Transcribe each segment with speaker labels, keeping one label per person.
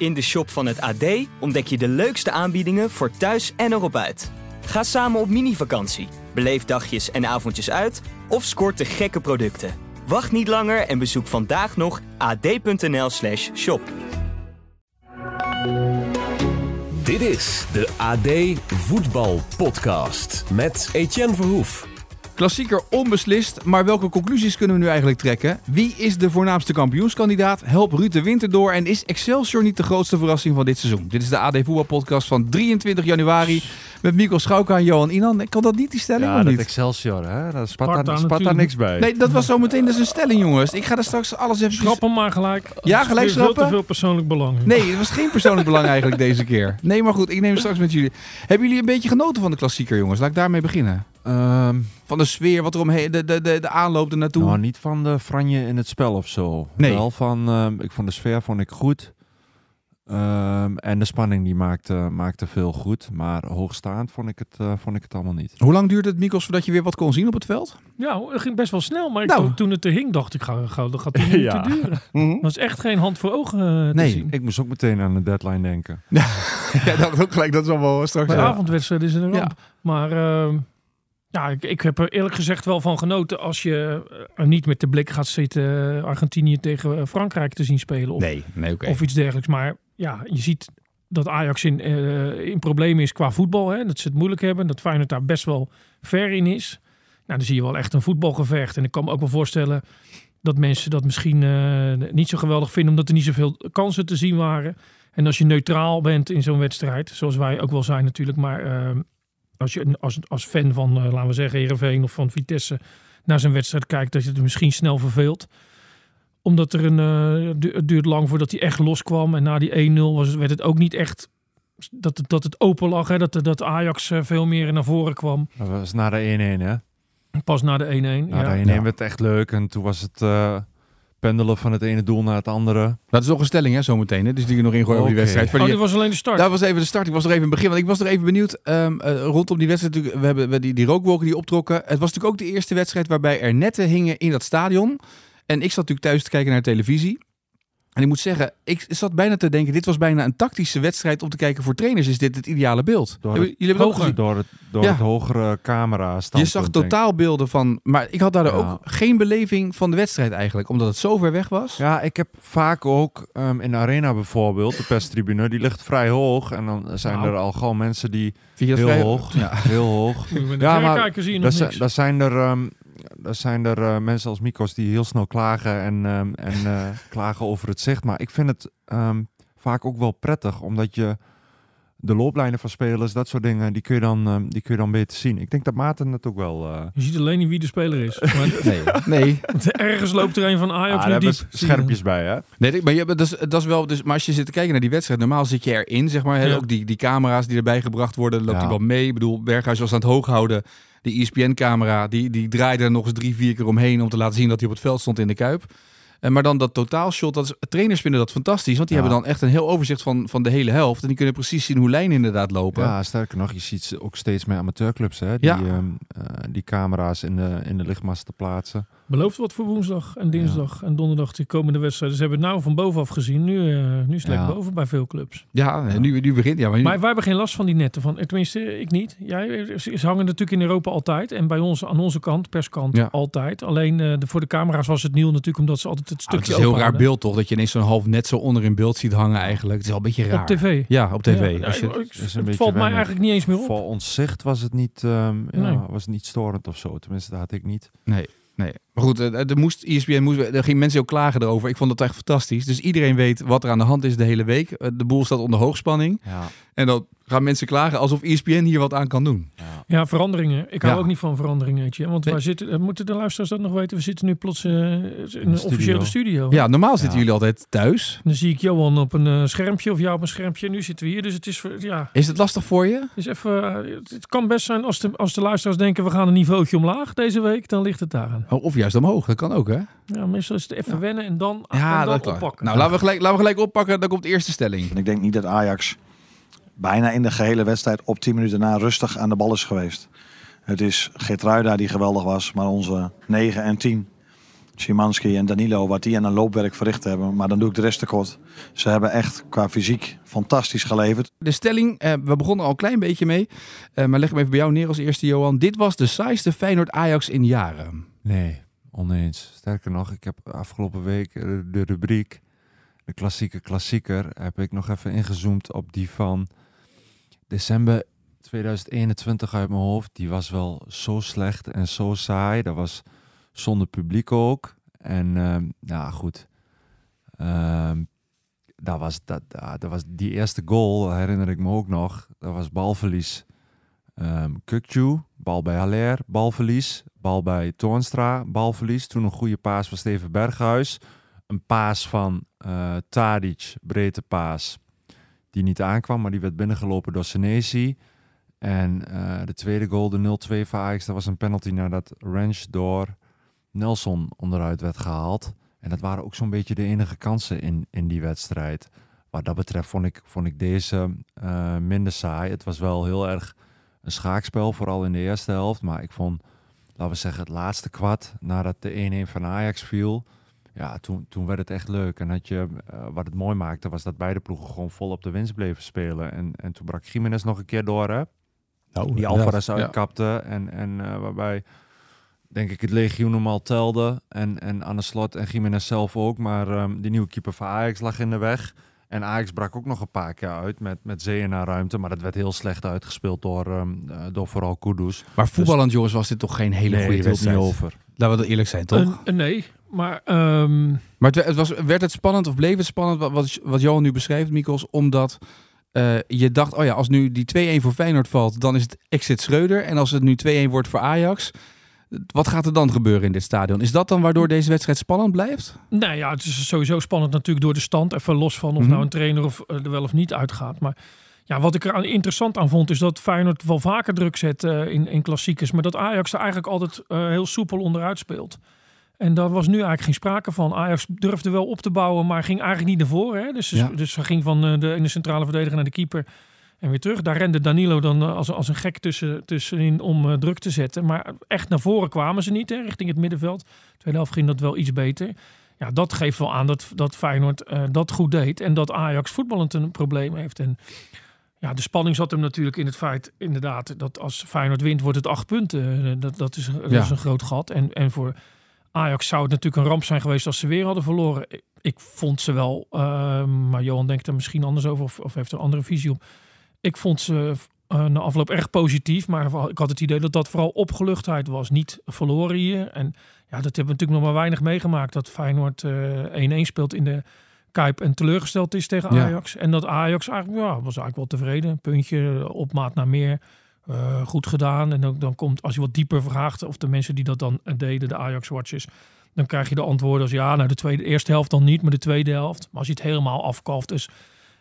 Speaker 1: In de shop van het AD ontdek je de leukste aanbiedingen voor thuis en erop uit. Ga samen op mini-vakantie, beleef dagjes en avondjes uit of scoort de gekke producten. Wacht niet langer en bezoek vandaag nog ad.nl/slash shop.
Speaker 2: Dit is de AD Voetbal Podcast met Etienne Verhoef.
Speaker 3: Klassieker onbeslist, maar welke conclusies kunnen we nu eigenlijk trekken? Wie is de voornaamste kampioenskandidaat? Helpt Ruud de Winter door? En is Excelsior niet de grootste verrassing van dit seizoen? Dit is de AD Voetbalpodcast van 23 januari met Mikkel Schauka en Johan Inan. Kan dat niet die stelling
Speaker 4: Ja,
Speaker 3: of
Speaker 4: dat
Speaker 3: niet?
Speaker 4: Excelsior, hè? Daar spat,
Speaker 5: Sparta
Speaker 4: daar, daar niks bij.
Speaker 3: Nee, dat was zometeen dus een stelling, jongens. Ik ga er straks alles even...
Speaker 5: Schrap hem maar gelijk.
Speaker 3: Ja, gelijk
Speaker 5: Veel- Veel
Speaker 3: schrappen?
Speaker 5: te veel persoonlijk belang.
Speaker 3: Nee, het was geen persoonlijk belang eigenlijk deze keer. Nee, maar goed, ik neem het straks met jullie. Hebben jullie een beetje genoten van de klassieker, jongens? Laat ik daarmee beginnen.
Speaker 4: Ehm,
Speaker 3: Van de sfeer, wat er omheen, de, de, de, de aanloop ernaartoe.
Speaker 4: nou, niet van de franje in het spel of zo.
Speaker 3: Nee.
Speaker 4: Wel van, ehm, ik vond de sfeer vond ik goed. Ehm, en de spanning die maakte, maakte veel goed. Maar hoogstaand vond ik het, eh, vond ik het allemaal niet.
Speaker 3: Hoe lang duurde het, Mikos, voordat je weer wat kon zien op het veld?
Speaker 5: Ja, het ging best wel snel. Maar
Speaker 3: Nou.
Speaker 5: toen, toen het er hing, dacht ik, ga, ga, dat gaat tien
Speaker 4: Ja.
Speaker 5: duren. Dat is echt geen hand voor ogen eh, te
Speaker 3: Nee,
Speaker 5: zien.
Speaker 4: Ik moest ook meteen aan de deadline denken.
Speaker 3: Ja, dat ook gelijk. Dat is allemaal straks.
Speaker 5: Bij
Speaker 3: ja.
Speaker 5: avondwedstrijden is het een
Speaker 3: Ja.
Speaker 5: ramp. Maar ehm, ja, ik, ik heb er eerlijk gezegd wel van genoten als je er niet met de blik gaat zitten eh, Argentinië tegen eh, Frankrijk te zien spelen. Of,
Speaker 3: Nee, nee, oké.
Speaker 5: of iets dergelijks. Maar ja, je ziet dat Ajax in, eh, in problemen is qua voetbal. Hè? Dat ze het moeilijk hebben. Dat Feyenoord daar best wel ver in is. Nou, dan zie je wel echt een voetbalgevecht. En ik kan me ook wel voorstellen dat mensen dat misschien eh, niet zo geweldig vinden. Omdat er niet zoveel kansen te zien waren. En als je neutraal bent in zo'n wedstrijd. Zoals wij ook wel zijn natuurlijk. Maar eh, als je als, als fan van, eh, laten we zeggen, Heerenveen of van Vitesse naar zo'n wedstrijd kijkt. Dat je het misschien snel verveelt omdat er een. eh, du- het duurt lang voordat hij echt loskwam. En na die 1-0 was, het- werd het ook niet echt. Dat het, dat het open lag. Hè? Dat, dat Ajax eh, veel meer naar voren kwam.
Speaker 4: Dat was na de 1-1, hè?
Speaker 5: Pas na de 1-1.
Speaker 4: Na
Speaker 5: ja.
Speaker 4: de 1-1 werd het echt leuk. En toen was het eh, pendelen van het ene doel naar het andere.
Speaker 3: Dat is nog een stelling, hè, zometeen. Hè? Dus die je nog ingooien over die
Speaker 4: Oké.
Speaker 3: wedstrijd. Voor
Speaker 5: Oh,
Speaker 3: die-
Speaker 5: dit was alleen de start.
Speaker 3: Dat was even de start. Ik was nog even in het begin. Want ik was nog even benieuwd. ehm, eh, rondom die wedstrijd. natuurlijk, We hebben we die, die rookwolken die optrokken. Het was natuurlijk ook de eerste wedstrijd waarbij er netten hingen in dat stadion. En ik zat natuurlijk thuis te kijken naar televisie. En ik moet zeggen, ik zat bijna te denken, dit was bijna een tactische wedstrijd om te kijken voor trainers. Is dit het ideale beeld?
Speaker 4: Door
Speaker 3: Hebben- Jullie hebben het ook gezien.
Speaker 4: Door het, door
Speaker 3: Ja.
Speaker 4: het hogere camera
Speaker 3: Je zag totaalbeelden van, maar ik had daar
Speaker 4: Ja.
Speaker 3: ook geen beleving van de wedstrijd eigenlijk, omdat het zo ver weg was.
Speaker 4: Ja, ik heb vaak ook ehm, in de arena bijvoorbeeld, de perstribune, die ligt vrij hoog. En dan zijn
Speaker 5: Nou.
Speaker 4: er al gewoon mensen die
Speaker 3: Vind je dat
Speaker 4: heel
Speaker 3: vrij
Speaker 4: hoog,
Speaker 3: Ja.
Speaker 4: heel hoog. Ja, maar
Speaker 5: verrekijker zie je nog
Speaker 4: Daar zijn,
Speaker 5: niks.
Speaker 4: daar zijn er, zijn er eh, mensen als Mikos die heel snel klagen en, ehm, en eh, klagen over het zicht. Maar ik vind het ehm, vaak ook wel prettig, omdat je de looplijnen van spelers, dat soort dingen, die kun je dan, ehm, die kun je dan beter zien. Ik denk dat Maarten het ook wel... eh
Speaker 5: Je ziet alleen niet wie de speler is. Maar
Speaker 3: Nee, nee.
Speaker 5: ergens loopt er een van Ajax
Speaker 4: ah,
Speaker 5: diep.
Speaker 4: scherpjes bij, hè?
Speaker 3: Nee, maar, je, dat, is, dat is wel. Dus, maar als je zit te kijken naar die wedstrijd, normaal zit je erin, zeg maar. hè,
Speaker 5: Ja.
Speaker 3: Ook die, die camera's die erbij gebracht worden, loopt
Speaker 4: Ja.
Speaker 3: hij wel mee. Ik bedoel, Berghuis was aan het hoog houden. Die ESPN-camera, die, die draaide er nog eens drie, vier keer omheen om te laten zien dat hij op het veld stond in de Kuip. En maar dan dat totaalshot, dat is, trainers vinden dat fantastisch, want die
Speaker 4: Ja.
Speaker 3: hebben dan echt een heel overzicht van, van de hele helft. En die kunnen precies zien hoe lijnen inderdaad lopen.
Speaker 4: Ja, sterker nog, je ziet ze ook steeds meer amateurclubs, hè? Die,
Speaker 3: Ja.
Speaker 4: ehm, eh, die camera's in de, in de lichtmasten plaatsen.
Speaker 5: Belooft wat voor woensdag en dinsdag en donderdag die komende wedstrijden. Ze hebben het nou van bovenaf gezien. Nu, eh nu is het lekker
Speaker 4: Ja.
Speaker 5: boven bij veel clubs.
Speaker 3: Ja, en nu, nu begint. Ja, maar nu,
Speaker 5: Maar wij hebben geen last van die netten. Van, tenminste, ik niet. Jij, ze ze hangen natuurlijk in Europa altijd. En bij ons, aan onze kant, perskant,
Speaker 3: Ja.
Speaker 5: altijd. Alleen eh, de, voor de camera's was het nieuw natuurlijk, omdat ze altijd het
Speaker 3: Ah,
Speaker 5: stukje
Speaker 3: het is een heel raar beeld toch, dat je ineens zo'n half net zo onder in beeld ziet hangen eigenlijk. Het is wel een beetje raar.
Speaker 5: Op tv.
Speaker 3: Ja, op tv.
Speaker 5: Ja,
Speaker 3: Als je,
Speaker 5: ik- ik-
Speaker 4: is een
Speaker 5: het
Speaker 4: beetje
Speaker 5: valt mij eigenlijk niet eens meer op.
Speaker 4: Voor ons zicht was het niet, ehm, ja,
Speaker 5: Nee.
Speaker 4: was het niet storend of zo. Tenminste, dat had ik niet.
Speaker 3: Nee, nee. Maar goed, eh, er moest, ESPN moest, er gingen mensen ook klagen erover. Ik vond dat echt fantastisch. Dus iedereen weet wat er aan de hand is de hele week. Eh, De boel staat onder hoogspanning.
Speaker 4: Ja.
Speaker 3: En dan gaan mensen klagen alsof ESPN hier wat aan kan doen.
Speaker 5: Ja, veranderingen. Ik hou
Speaker 3: Ja.
Speaker 5: ook niet van veranderingen, weet je. Want
Speaker 3: Nee.
Speaker 5: wij zitten, eh, moeten de luisteraars dat nog weten? We zitten nu plots eh, in een
Speaker 4: studio.
Speaker 5: officiële studio.
Speaker 3: Ja, normaal zitten
Speaker 4: Ja.
Speaker 3: jullie altijd thuis.
Speaker 5: Dan zie ik Johan op een eh, schermpje of jou op een schermpje. Nu zitten we hier, dus het is, voor- ja,
Speaker 3: Is het lastig voor je?
Speaker 5: is even, eh, het kan best zijn als de, als de luisteraars denken we gaan een niveautje omlaag deze week, dan ligt het daaraan.
Speaker 3: Oh, Of juist omhoog, dat kan ook hè?
Speaker 5: Ja, meestal is het even wennen en dan,
Speaker 3: Ja,
Speaker 5: en dan
Speaker 3: dat
Speaker 5: oppakken.
Speaker 3: Nou, laten we, gelijk, laten we gelijk oppakken. Dan komt de eerste stelling.
Speaker 6: Ik denk niet dat Ajax bijna in de gehele wedstrijd op 10 minuten na rustig aan de bal is geweest. Het is Geertruida die geweldig was, maar onze 9 en 10 Szymanski en Danilo, wat die aan een loopwerk verricht hebben. Maar dan doe ik de rest tekort. Ze hebben echt qua fysiek fantastisch geleverd.
Speaker 3: De stelling, eh, we begonnen al een klein beetje mee. Eh, maar leg hem even bij jou neer als eerste, Johan. Dit was de saaiste Feyenoord-Ajax in jaren.
Speaker 4: Nee, oneens. Sterker nog, ik heb afgelopen week eh, de rubriek, de klassieke klassieker, heb ik nog even ingezoomd op die van december 2021 uit mijn hoofd. Die was wel zo slecht en zo saai. Dat was zonder publiek ook. En ehm ja, goed. Ehm dat was, dat, dat was die eerste goal, herinner ik me ook nog. Dat was balverlies. Ehm Kukju, bal bij Haller, balverlies. Bal bij Toornstra, balverlies. Toen een goede paas van Steven Berghuis. Een paas van eh Tadic, breedte paas. Die niet aankwam, maar die werd binnengelopen door Senesi. En eh, de tweede goal, de 0-2 van Ajax, dat was een penalty nadat Ranch door Nelson onderuit werd gehaald. En dat waren ook zo'n beetje de enige kansen in, in die wedstrijd. Wat dat betreft vond ik, vond ik deze eh, minder saai. Het was wel heel erg een schaakspel, vooral in de eerste helft. Maar ik vond, laten we zeggen, het laatste kwart, nadat de 1-1 van Ajax viel... Ja, toen, toen werd het echt leuk. En dat je, eh, wat het mooi maakte, was dat beide ploegen gewoon vol op de winst bleven spelen. En, en toen brak Jiménez nog een keer door, hè?
Speaker 3: Nou,
Speaker 4: die Alvarez uitkapte. En, en eh, waarbij, denk ik, het legioen hem al telde. En, en aan de slot en Jiménez zelf ook. Maar ehm, die nieuwe keeper van Ajax lag in de weg. En Ajax brak ook nog een paar keer uit met, met zeeën naar ruimte. Maar dat werd heel slecht uitgespeeld door, ehm, eh, door vooral Kudus.
Speaker 3: Maar voetballend, jongens, was dit toch geen hele
Speaker 4: Nee,
Speaker 3: goede wedstrijd?
Speaker 4: over.
Speaker 3: Laten we dat eerlijk zijn, toch?
Speaker 5: Nee, maar ehm,
Speaker 3: Maar het, het was, werd het spannend of bleef het spannend, wat, wat, wat Johan nu beschrijft, Mikos, omdat eh, je dacht, oh ja, als nu die 2-1 voor Feyenoord valt, dan is het exit Schreuder. En als het nu 2-1 wordt voor Ajax, wat gaat er dan gebeuren in dit stadion? Is dat dan waardoor deze wedstrijd spannend blijft?
Speaker 5: Nou ja, het is sowieso spannend natuurlijk door de stand. Even los van of
Speaker 3: Mhm.
Speaker 5: nou een trainer of, eh, er wel of niet uitgaat. Maar ja, wat ik er aan interessant aan vond, is dat Feyenoord wel vaker druk zet eh, in, in klassiekers. Maar dat Ajax er eigenlijk altijd eh, heel soepel onderuit speelt. En daar was nu eigenlijk geen sprake van. Ajax durfde wel op te bouwen, maar ging eigenlijk niet naar voren. Hè? Dus,
Speaker 3: Ja.
Speaker 5: dus ze ging van de ene centrale verdediger naar de keeper en weer terug. Daar rende Danilo dan eh, als, als een gek tussen, tussenin om eh, druk te zetten. Maar echt naar voren kwamen ze niet, hè, richting het middenveld. Tweede helft ging dat wel iets beter. Ja, dat geeft wel aan dat, dat Feyenoord eh, dat goed deed. En dat Ajax voetballend een probleem heeft. En ja, de spanning zat hem natuurlijk in het feit, inderdaad, dat als Feyenoord wint, wordt het acht punten. Dat, dat, is, dat
Speaker 3: Ja.
Speaker 5: is een groot gat. En, en voor Ajax zou het natuurlijk een ramp zijn geweest als ze weer hadden verloren. Ik, ik vond ze wel, maar Johan denkt er misschien anders over of, of heeft er een andere visie op. Ik vond ze eh, na afloop erg positief, maar ik had het idee dat dat vooral opgeluchtheid was. Niet verloren hier. En ja, dat hebben we natuurlijk nog maar weinig meegemaakt. Dat Feyenoord eh 1-1 speelt in de Kuip en teleurgesteld is tegen
Speaker 3: Ja.
Speaker 5: Ajax. En dat Ajax eigenlijk, ja, was eigenlijk wel tevreden. Puntje op maat naar meer. Eh, goed gedaan. En dan, dan komt, als je wat dieper vraagt, of de mensen die dat dan deden, de Ajax-watchers, dan krijg je de antwoorden als ja, nou de tweede, eerste helft dan niet, maar de tweede helft. Maar als je het helemaal afkalft, dus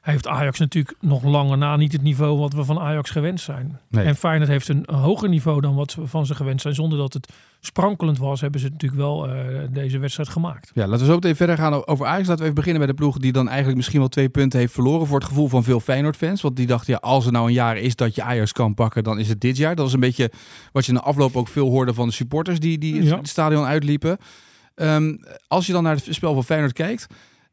Speaker 5: heeft Ajax natuurlijk nog langer na niet het niveau wat we van Ajax gewend zijn.
Speaker 3: Nee.
Speaker 5: En Feyenoord heeft een hoger niveau dan wat we van ze gewend zijn. Zonder dat het sprankelend was, hebben ze natuurlijk wel eh, deze wedstrijd gemaakt.
Speaker 3: Ja, laten we zo meteen verder gaan over Ajax. Laten we even beginnen bij de ploeg die dan eigenlijk misschien wel twee punten heeft verloren voor het gevoel van veel Feyenoord-fans. Want die dachten, ja, als er nou een jaar is dat je Ajax kan pakken, dan is het dit jaar. Dat was een beetje wat je na afloop ook veel hoorde van de supporters die, die
Speaker 5: Ja.
Speaker 3: het stadion uitliepen. Ehm, als je dan naar het spel van Feyenoord kijkt,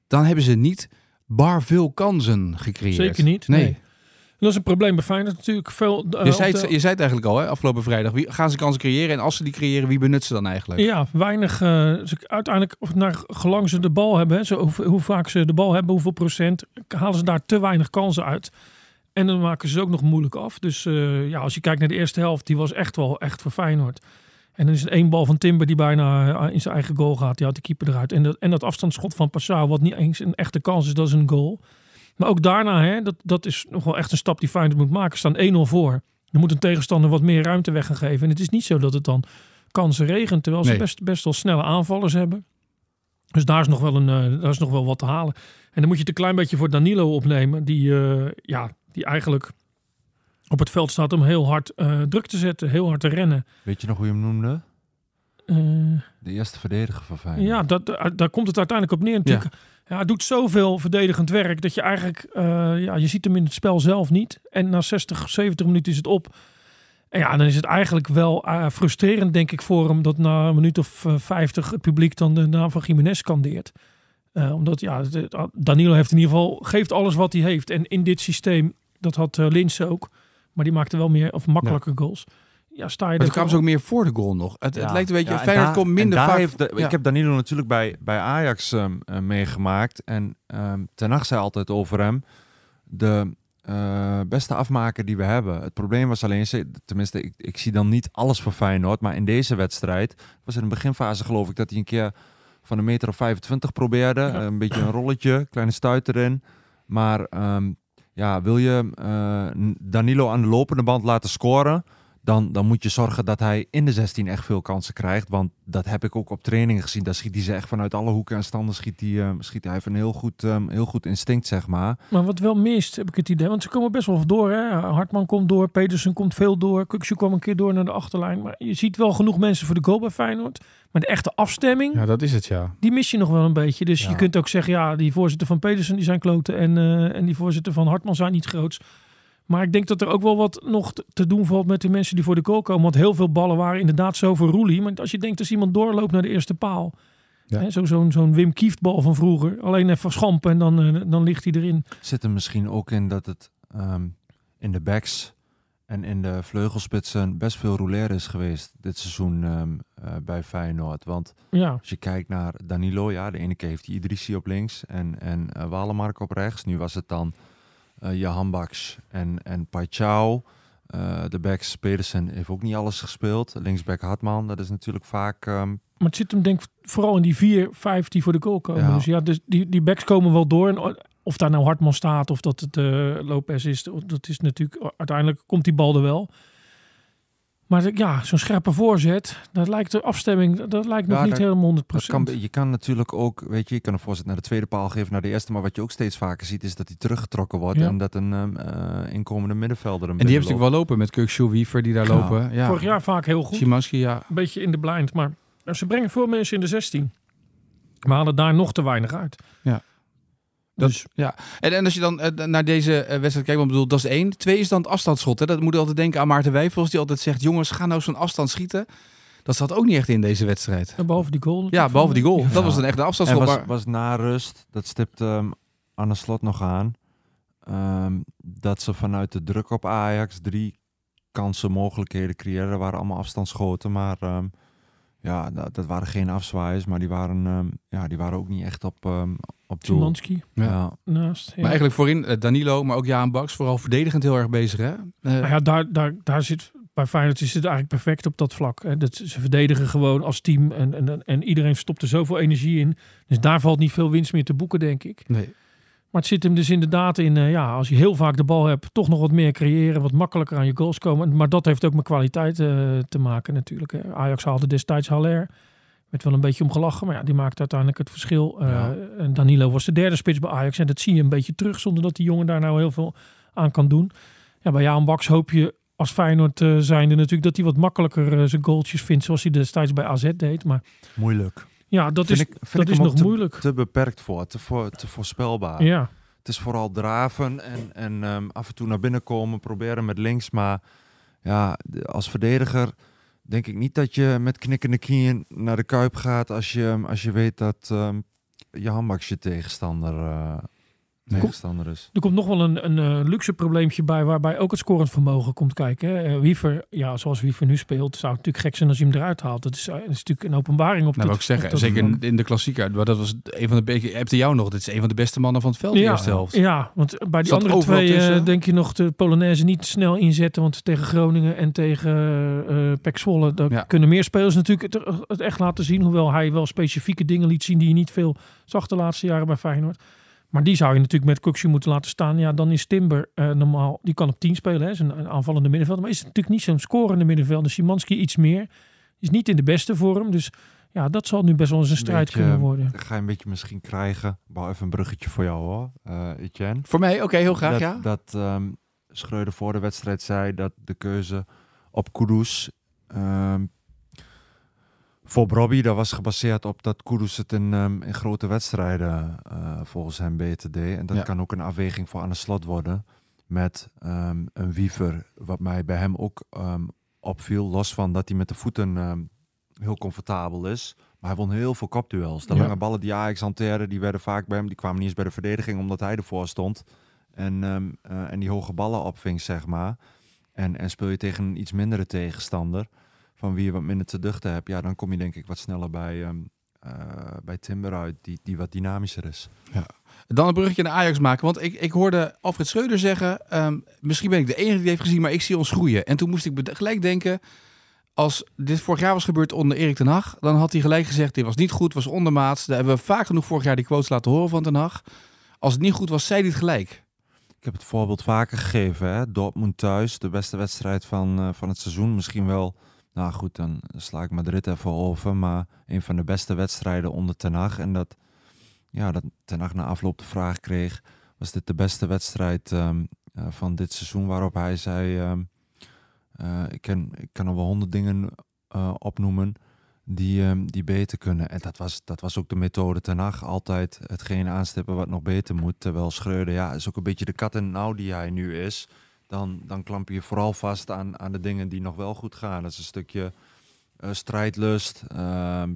Speaker 3: dan hebben ze niet bar veel kansen gecreëerd.
Speaker 5: Zeker niet.
Speaker 3: Nee.
Speaker 5: Nee. En dat is een probleem bij Feyenoord natuurlijk. Veel, eh,
Speaker 3: Je, zei
Speaker 5: de-
Speaker 3: het, je zei het eigenlijk al, hè, afgelopen vrijdag. Wie, gaan ze kansen creëren? En als ze die creëren, wie benut ze dan eigenlijk?
Speaker 5: Ja, weinig. eh, ze- uiteindelijk, of naar gelang ze de bal hebben, hè, zo, hoe, hoe vaak ze de bal hebben, hoeveel procent, halen ze daar te weinig kansen uit. En dan maken ze ze ook nog moeilijk af. Dus eh, ja, als je kijkt naar de eerste helft, die was echt wel echt voor Feyenoord. En dan is het één bal van Timber die bijna eh, in zijn eigen goal gaat. Die had de keeper eruit. En dat, en dat afstandsschot van Passau, wat niet eens een echte kans is, dat is een goal. Maar ook daarna, hè, dat, dat is nog wel echt een stap die Feyenoord moet maken. Staan 1-0 voor. Dan moet een tegenstander wat meer ruimte weg gaan geven. En het is niet zo dat het dan kansen regent. Terwijl ze
Speaker 3: Nee.
Speaker 5: best, best wel snelle aanvallers hebben. Dus daar is, nog wel een, eh, daar is nog wel wat te halen. En dan moet je het een klein beetje voor Danilo opnemen. Die, eh, ja, die eigenlijk op het veld staat om heel hard eh, druk te zetten. Heel hard te rennen.
Speaker 4: Weet je nog hoe je hem noemde?
Speaker 5: Eh,
Speaker 4: De eerste verdediger van Feyenoord.
Speaker 5: ja, dat, daar daar komt het uiteindelijk op neer natuurlijk. Ja. hij doet zoveel verdedigend werk dat je eigenlijk... eh, ja, je ziet hem in het spel zelf niet. En na 60, 70 minuten is het op. En ja, dan is het eigenlijk wel eh, frustrerend, denk ik, voor hem dat na een minuut of eh, 50 het publiek dan de naam van Jiménez scandeert. Eh, omdat ja, Danilo heeft in ieder geval geeft alles wat hij heeft. En in dit systeem, dat had Linse ook, maar die maakte wel meer of makkelijker goals. Ja, sta je
Speaker 3: Maar
Speaker 5: er
Speaker 3: kwamen ze ook meer voor de goal nog. Het, het lijkt een beetje,
Speaker 4: Ja, en
Speaker 3: Feyenoord komt minder vaak...
Speaker 4: heeft de-
Speaker 3: ja.
Speaker 4: Ik heb Danilo natuurlijk bij, bij Ajax ehm, eh, meegemaakt. En ehm Ten Hag zei altijd over hem... de eh, beste afmaker die we hebben. Het probleem was alleen... ze- tenminste, ik, ik zie dan niet alles voor Feyenoord... maar in deze wedstrijd was in de beginfase geloof ik... dat hij een keer van een meter of 25 probeerde.
Speaker 5: Ja.
Speaker 4: Een beetje een rolletje, kleine stuit erin. Maar ehm, ja, wil je eh, Danilo aan de lopende band laten scoren dan, dan moet je zorgen dat hij in de 16 echt veel kansen krijgt. Want dat heb ik ook op trainingen gezien. Daar schiet hij ze echt vanuit alle hoeken en standen. Schiet hij, eh, schiet hij heeft een heel goed, ehm, heel goed instinct, zeg maar.
Speaker 5: Maar wat wel mist, heb ik het idee. Want ze komen best wel door. Hè? Hartman komt door, Pedersen komt veel door. Kuksje kwam een keer door naar de achterlijn. Maar je ziet wel genoeg mensen voor de goal bij Feyenoord. Maar de echte afstemming,
Speaker 3: Ja, dat is het, ja.
Speaker 5: die mis je nog wel een beetje. Dus
Speaker 4: Ja.
Speaker 5: je kunt ook zeggen, ja, die voorzitter van Pedersen die zijn kloten. En, eh, en die voorzitter van Hartman zijn niet groots. Maar ik denk dat er ook wel wat nog te- te doen valt met de mensen die voor de goal komen. Want heel veel ballen waren inderdaad zo voor Roelie. Maar als je denkt als iemand doorloopt naar de eerste paal.
Speaker 3: Ja.
Speaker 5: hè, zo- Zo'n zo'n Wim Kieft bal van vroeger. Alleen even schampen en dan, eh, dan ligt hij erin.
Speaker 4: Zit er misschien ook in dat het ehm, in de backs en in de vleugelspitsen best veel rouleren is geweest dit seizoen ehm, eh, bij Feyenoord. Want
Speaker 5: Ja,
Speaker 4: als je kijkt naar Danilo, ja, de ene keer heeft hij Idrissi op links en, en eh, Walemark op rechts. Nu was het dan eh Jahan Baks en, en Paichau. De backs, Pedersen heeft ook niet alles gespeeld. Linksback Hartman, dat is natuurlijk vaak... ehm,
Speaker 5: maar het zit hem denk ik vooral in die vier, vijf die voor de goal komen.
Speaker 4: Ja.
Speaker 5: Dus ja, dus die, die backs komen wel door. En of daar nou Hartman staat of dat het eh Lopez is, dat is natuurlijk... Uiteindelijk komt die bal er wel. Maar ja, zo'n scherpe voorzet, dat lijkt de afstemming, dat lijkt nog
Speaker 4: Ja,
Speaker 5: niet
Speaker 4: dat-
Speaker 5: helemaal 100%.
Speaker 4: dat kan, je kan natuurlijk ook, weet je, je kan een voorzet naar de tweede paal geven, naar de eerste. Maar wat je ook steeds vaker ziet, is dat hij teruggetrokken wordt.
Speaker 5: Ja.
Speaker 4: En dat een eh, inkomende middenvelder hem
Speaker 3: En die hebben natuurlijk wel lopen met Kukshoe, Wiever die daar
Speaker 4: Ja.
Speaker 3: lopen. Ja.
Speaker 5: Vorig jaar vaak heel goed.
Speaker 3: Szymanski, ja.
Speaker 5: Een beetje in de blind, maar ze brengen veel mensen in de 16. We halen daar nog te weinig uit.
Speaker 3: Ja. Dat,
Speaker 5: Dus
Speaker 3: ja. En, en als je dan eh, naar deze eh, wedstrijd kijkt, want ik bedoel, dat is één. Twee is dan het afstandsschot. Hè? Dat moet je altijd denken aan Maarten Wijfels, die altijd zegt, jongens, ga nou zo'n afstand schieten. Dat zat ook niet echt in deze wedstrijd.
Speaker 5: en behalve die goal.
Speaker 3: Ja, behalve die goal.
Speaker 5: Ja.
Speaker 3: Dat was dan echt een
Speaker 4: En
Speaker 3: afstandsschot.
Speaker 4: was,
Speaker 3: maar-
Speaker 4: was na rust, dat stipt ehm Anne Slot nog aan, ehm, dat ze vanuit de druk op Ajax drie kansen, mogelijkheden creëerden. Dat waren allemaal afstandsschoten, maar ehm, ja, dat, dat waren geen afzwaaiers, maar die waren, ehm, ja, die waren ook niet echt op, ehm op doel.
Speaker 3: Ja.
Speaker 4: Ja.
Speaker 5: naast. Ja.
Speaker 3: Maar eigenlijk voorin eh, Danilo, maar ook Jaan Baks, vooral verdedigend heel erg bezig. Hè? Eh,
Speaker 5: Nou ja, daar, daar, daar zit bij Feyenoord is het eigenlijk perfect op dat vlak. Hè. Dat, ze verdedigen gewoon als team en, en, en iedereen stopt er zoveel energie in. Dus daar valt niet veel winst meer te boeken, denk ik.
Speaker 3: nee.
Speaker 5: Maar het zit hem dus inderdaad in, eh, ja, als je heel vaak de bal hebt, toch nog wat meer creëren, wat makkelijker aan je goals komen. Maar dat heeft ook met kwaliteit eh, te maken natuurlijk. Hè. Ajax haalde destijds Haller. Werd wel een beetje om gelachen, maar ja, die maakte uiteindelijk het verschil. Eh,
Speaker 4: Ja.
Speaker 5: En Danilo was de derde spits bij Ajax. En dat zie je een beetje terug, zonder dat die jongen daar nou heel veel aan kan doen. Ja, bij Jaan Baks hoop je als Feyenoord zijnde natuurlijk dat hij wat makkelijker zijn goaltjes vindt, zoals hij destijds bij AZ deed. Maar
Speaker 4: Moeilijk.
Speaker 5: Ja, dat
Speaker 4: Vind
Speaker 5: is,
Speaker 4: ik,
Speaker 5: dat
Speaker 4: ik
Speaker 5: is nog
Speaker 4: te,
Speaker 5: moeilijk.
Speaker 4: te beperkt voor, te, voor, te voorspelbaar.
Speaker 5: Ja.
Speaker 4: Het is vooral draven en, en ehm, af en toe naar binnen komen, proberen met links. Maar ja, als verdediger denk ik niet dat je met knikkende knieën naar de kuip gaat als je, als je weet dat ehm, je handbaks je tegenstander, eh. Tegenstander is.
Speaker 5: Er komt nog wel een, een eh, luxe probleempje bij, waarbij ook het scorend vermogen komt kijken. Eh, Wiever, ja, zoals Wiever nu speelt, zou het natuurlijk gek zijn als hij hem eruit haalt. Dat is, eh, dat is natuurlijk een openbaring op
Speaker 3: Nou,
Speaker 5: dat
Speaker 3: wil ik zeggen,
Speaker 5: dat
Speaker 3: zeker in, in de klassieker. Maar dat was een van de. Heb er jou nog. Dit is een van de beste mannen van het veld. de
Speaker 5: Ja,
Speaker 3: eerste helft.
Speaker 5: Ja, want bij die
Speaker 3: Zat
Speaker 5: andere twee
Speaker 3: tussen.
Speaker 5: denk je nog de Polonaise niet snel inzetten. Want tegen Groningen en tegen eh, Pek Zwolle, daar
Speaker 3: Ja.
Speaker 5: kunnen meer spelers natuurlijk het, het echt laten zien. Hoewel hij wel specifieke dingen liet zien die je niet veel zag de laatste jaren bij Feyenoord. Maar die zou je natuurlijk met Kuksje moeten laten staan. Ja, dan is Timber eh, normaal, die kan op 10 spelen, hè, is een, een aanvallende middenvelder. Maar is het natuurlijk niet zo'n scorende middenvelder. Simanski iets meer. Is niet in de beste vorm. Dus ja, dat zal nu best wel eens een strijd
Speaker 4: Beetje,
Speaker 5: kunnen worden.
Speaker 4: Dat ga je een beetje misschien krijgen. Bouw even een bruggetje voor jou hoor, eh Etienne.
Speaker 3: Voor mij, oké, heel graag.
Speaker 4: dat,
Speaker 3: ja.
Speaker 4: dat ehm, Schreuder voor de wedstrijd zei dat de keuze op Kudus ehm, voor Bobby, dat was gebaseerd op dat Kudus het in, ehm, in grote wedstrijden eh, volgens hem beter deed. En dat
Speaker 3: Ja.
Speaker 4: kan ook een afweging voor aan de slot worden met ehm, een wiever, wat mij bij hem ook ehm, opviel. Los van dat hij met de voeten heel comfortabel is. Maar hij won heel veel kopduels. De
Speaker 5: Ja.
Speaker 4: lange ballen die Ajax hanteren, die werden vaak bij hem. Die kwamen niet eens bij de verdediging, omdat hij ervoor stond. En, eh, en die hoge ballen opving, zeg maar. En, en speel je tegen een iets mindere tegenstander, van wie je wat minder te duchten hebt, ja, dan kom je denk ik wat sneller bij, ehm, eh, bij Timber uit, die, die wat dynamischer is.
Speaker 3: Dan een bruggetje naar Ajax maken. Want ik, ik hoorde Alfred Schreuder zeggen... ehm, misschien ben ik de enige die het heeft gezien, maar ik zie ons groeien. En toen moest ik gelijk denken... Als dit vorig jaar was gebeurd onder Erik ten Hag... dan had hij gelijk gezegd, dit was niet goed, was ondermaats. Daar hebben we vaak genoeg vorig jaar die quotes laten horen van ten Hag. Als het niet goed was, zei hij het gelijk.
Speaker 4: Ik heb het voorbeeld vaker gegeven. Hè? Dortmund thuis, de beste wedstrijd van, eh, van het seizoen. Misschien wel, nou goed, dan sla ik Madrid even over. Maar een van de beste wedstrijden onder Ten Hag. En dat, ja, dat Ten Hag na afloop de vraag kreeg... was dit de beste wedstrijd ehm, eh, van dit seizoen? Waarop hij zei... ehm, eh, ik, kan, ik kan er wel honderd dingen eh, opnoemen die, ehm, die beter kunnen. En dat was, dat was ook de methode ten Hag. Altijd hetgene aanstippen wat nog beter moet. Terwijl Schreuder, ja, is ook een beetje de kat en nauw die hij nu is. Dan, dan klamp je je vooral vast aan, aan de dingen die nog wel goed gaan. Dat is een stukje eh, strijdlust. ehm,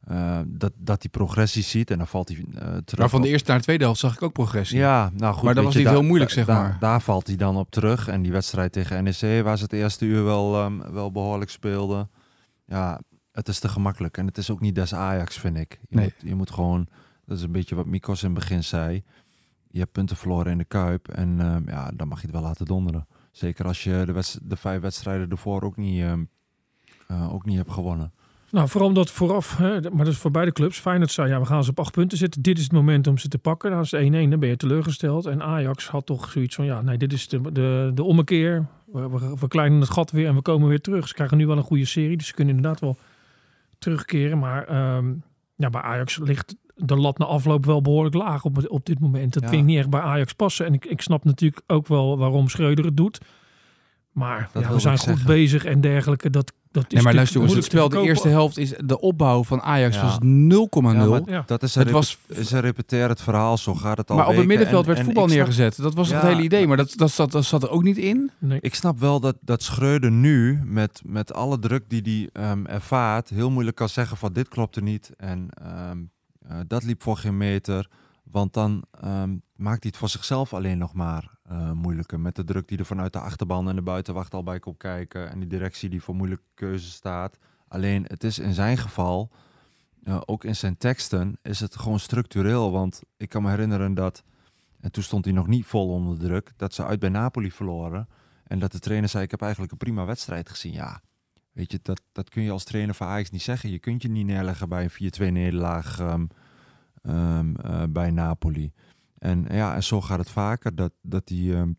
Speaker 4: eh, dat, dat hij progressie ziet en dan valt hij eh terug.
Speaker 3: Maar van de eerste naar de tweede helft zag ik ook progressie.
Speaker 4: ja, nou goed.
Speaker 3: Maar dat was niet heel moeilijk, zeg maar.
Speaker 4: Daar valt hij dan op terug. En die wedstrijd tegen NEC, waar ze het eerste uur wel, ehm, wel behoorlijk speelden. Ja, het is te gemakkelijk. En het is ook niet des Ajax, vind ik. Je,
Speaker 3: Nee.
Speaker 4: moet, je moet gewoon, dat is een beetje wat Mikos in het begin zei. Je hebt punten verloren in de Kuip. En ehm, ja, dan mag je het wel laten donderen. Zeker als je de, de vijf wedstrijden ervoor ook niet, ehm, eh, ook niet hebt gewonnen.
Speaker 5: Nou, vooral omdat vooraf, hè, maar dat is voor beide clubs. Feyenoord zei, ja, we gaan ze op acht punten zitten. Dit is het moment om ze te pakken. Nou, als het 1-1, dan ben je teleurgesteld. En Ajax had toch zoiets van, ja, nee, dit is de, de, de ommekeer. We, we verkleinen het gat weer en we komen weer terug. Ze krijgen nu wel een goede serie, dus ze kunnen inderdaad wel terugkeren. Maar ehm, ja, bij Ajax ligt de lat na afloop wel behoorlijk laag op, op dit moment. Dat
Speaker 4: Ja.
Speaker 5: vind ik niet echt bij Ajax passen. En ik, ik snap natuurlijk ook wel waarom Schreuder het doet. Maar ja, we zijn goed
Speaker 4: zeggen.
Speaker 5: bezig en dergelijke. Dat, dat is
Speaker 3: Nee, maar luister jongens,
Speaker 5: te
Speaker 3: terwijl de eerste helft is de opbouw van Ajax
Speaker 4: Ja.
Speaker 3: was 0,0.
Speaker 4: Ja, maar
Speaker 5: Ja.
Speaker 4: Dat is een,
Speaker 3: Het was-
Speaker 4: repet- is een repetair het verhaal, zo gaat het al
Speaker 3: maar op het middenveld
Speaker 4: En-
Speaker 3: werd
Speaker 4: en
Speaker 3: voetbal
Speaker 4: snap-
Speaker 3: neergezet. Dat was het hele idee, maar dat, dat, zat, dat zat er ook niet in.
Speaker 5: Nee.
Speaker 4: Ik snap wel dat, dat Schreuder nu, met, met alle druk die hij ehm, ervaart, heel moeilijk kan zeggen van dit klopt er niet. En ehm, eh, dat liep voor geen meter. Want dan ehm, maakt hij het voor zichzelf alleen nog maar eh, moeilijker. Met de druk die er vanuit de achterban en de buitenwacht al bij komt kijken. En die directie die voor moeilijke keuzes staat. Alleen het is in zijn geval, eh, ook in zijn teksten, is het gewoon structureel. Want ik kan me herinneren dat, en toen stond hij nog niet vol onder druk, dat ze uit bij Napoli verloren. En dat de trainer zei, ik heb eigenlijk een prima wedstrijd gezien. Ja, weet je, dat, dat kun je als trainer van Ajax niet zeggen. Je kunt je niet neerleggen bij een 4-2 nederlaag eh, bij Napoli. En ja, en zo gaat het vaker, dat, dat hij ehm,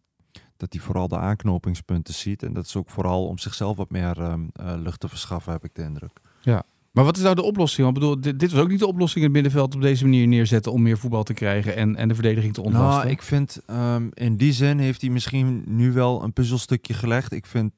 Speaker 4: dat hij vooral de aanknopingspunten ziet. En dat is ook vooral om zichzelf wat meer eh, lucht te verschaffen, heb ik de indruk.
Speaker 3: Maar wat is nou de oplossing? Want ik bedoel, dit, dit was ook niet de oplossing in het middenveld op deze manier neerzetten om meer voetbal te krijgen en, en de verdediging te ontlasten.
Speaker 4: Nou, ik vind in die zin heeft hij misschien nu wel een puzzelstukje gelegd. Ik vind,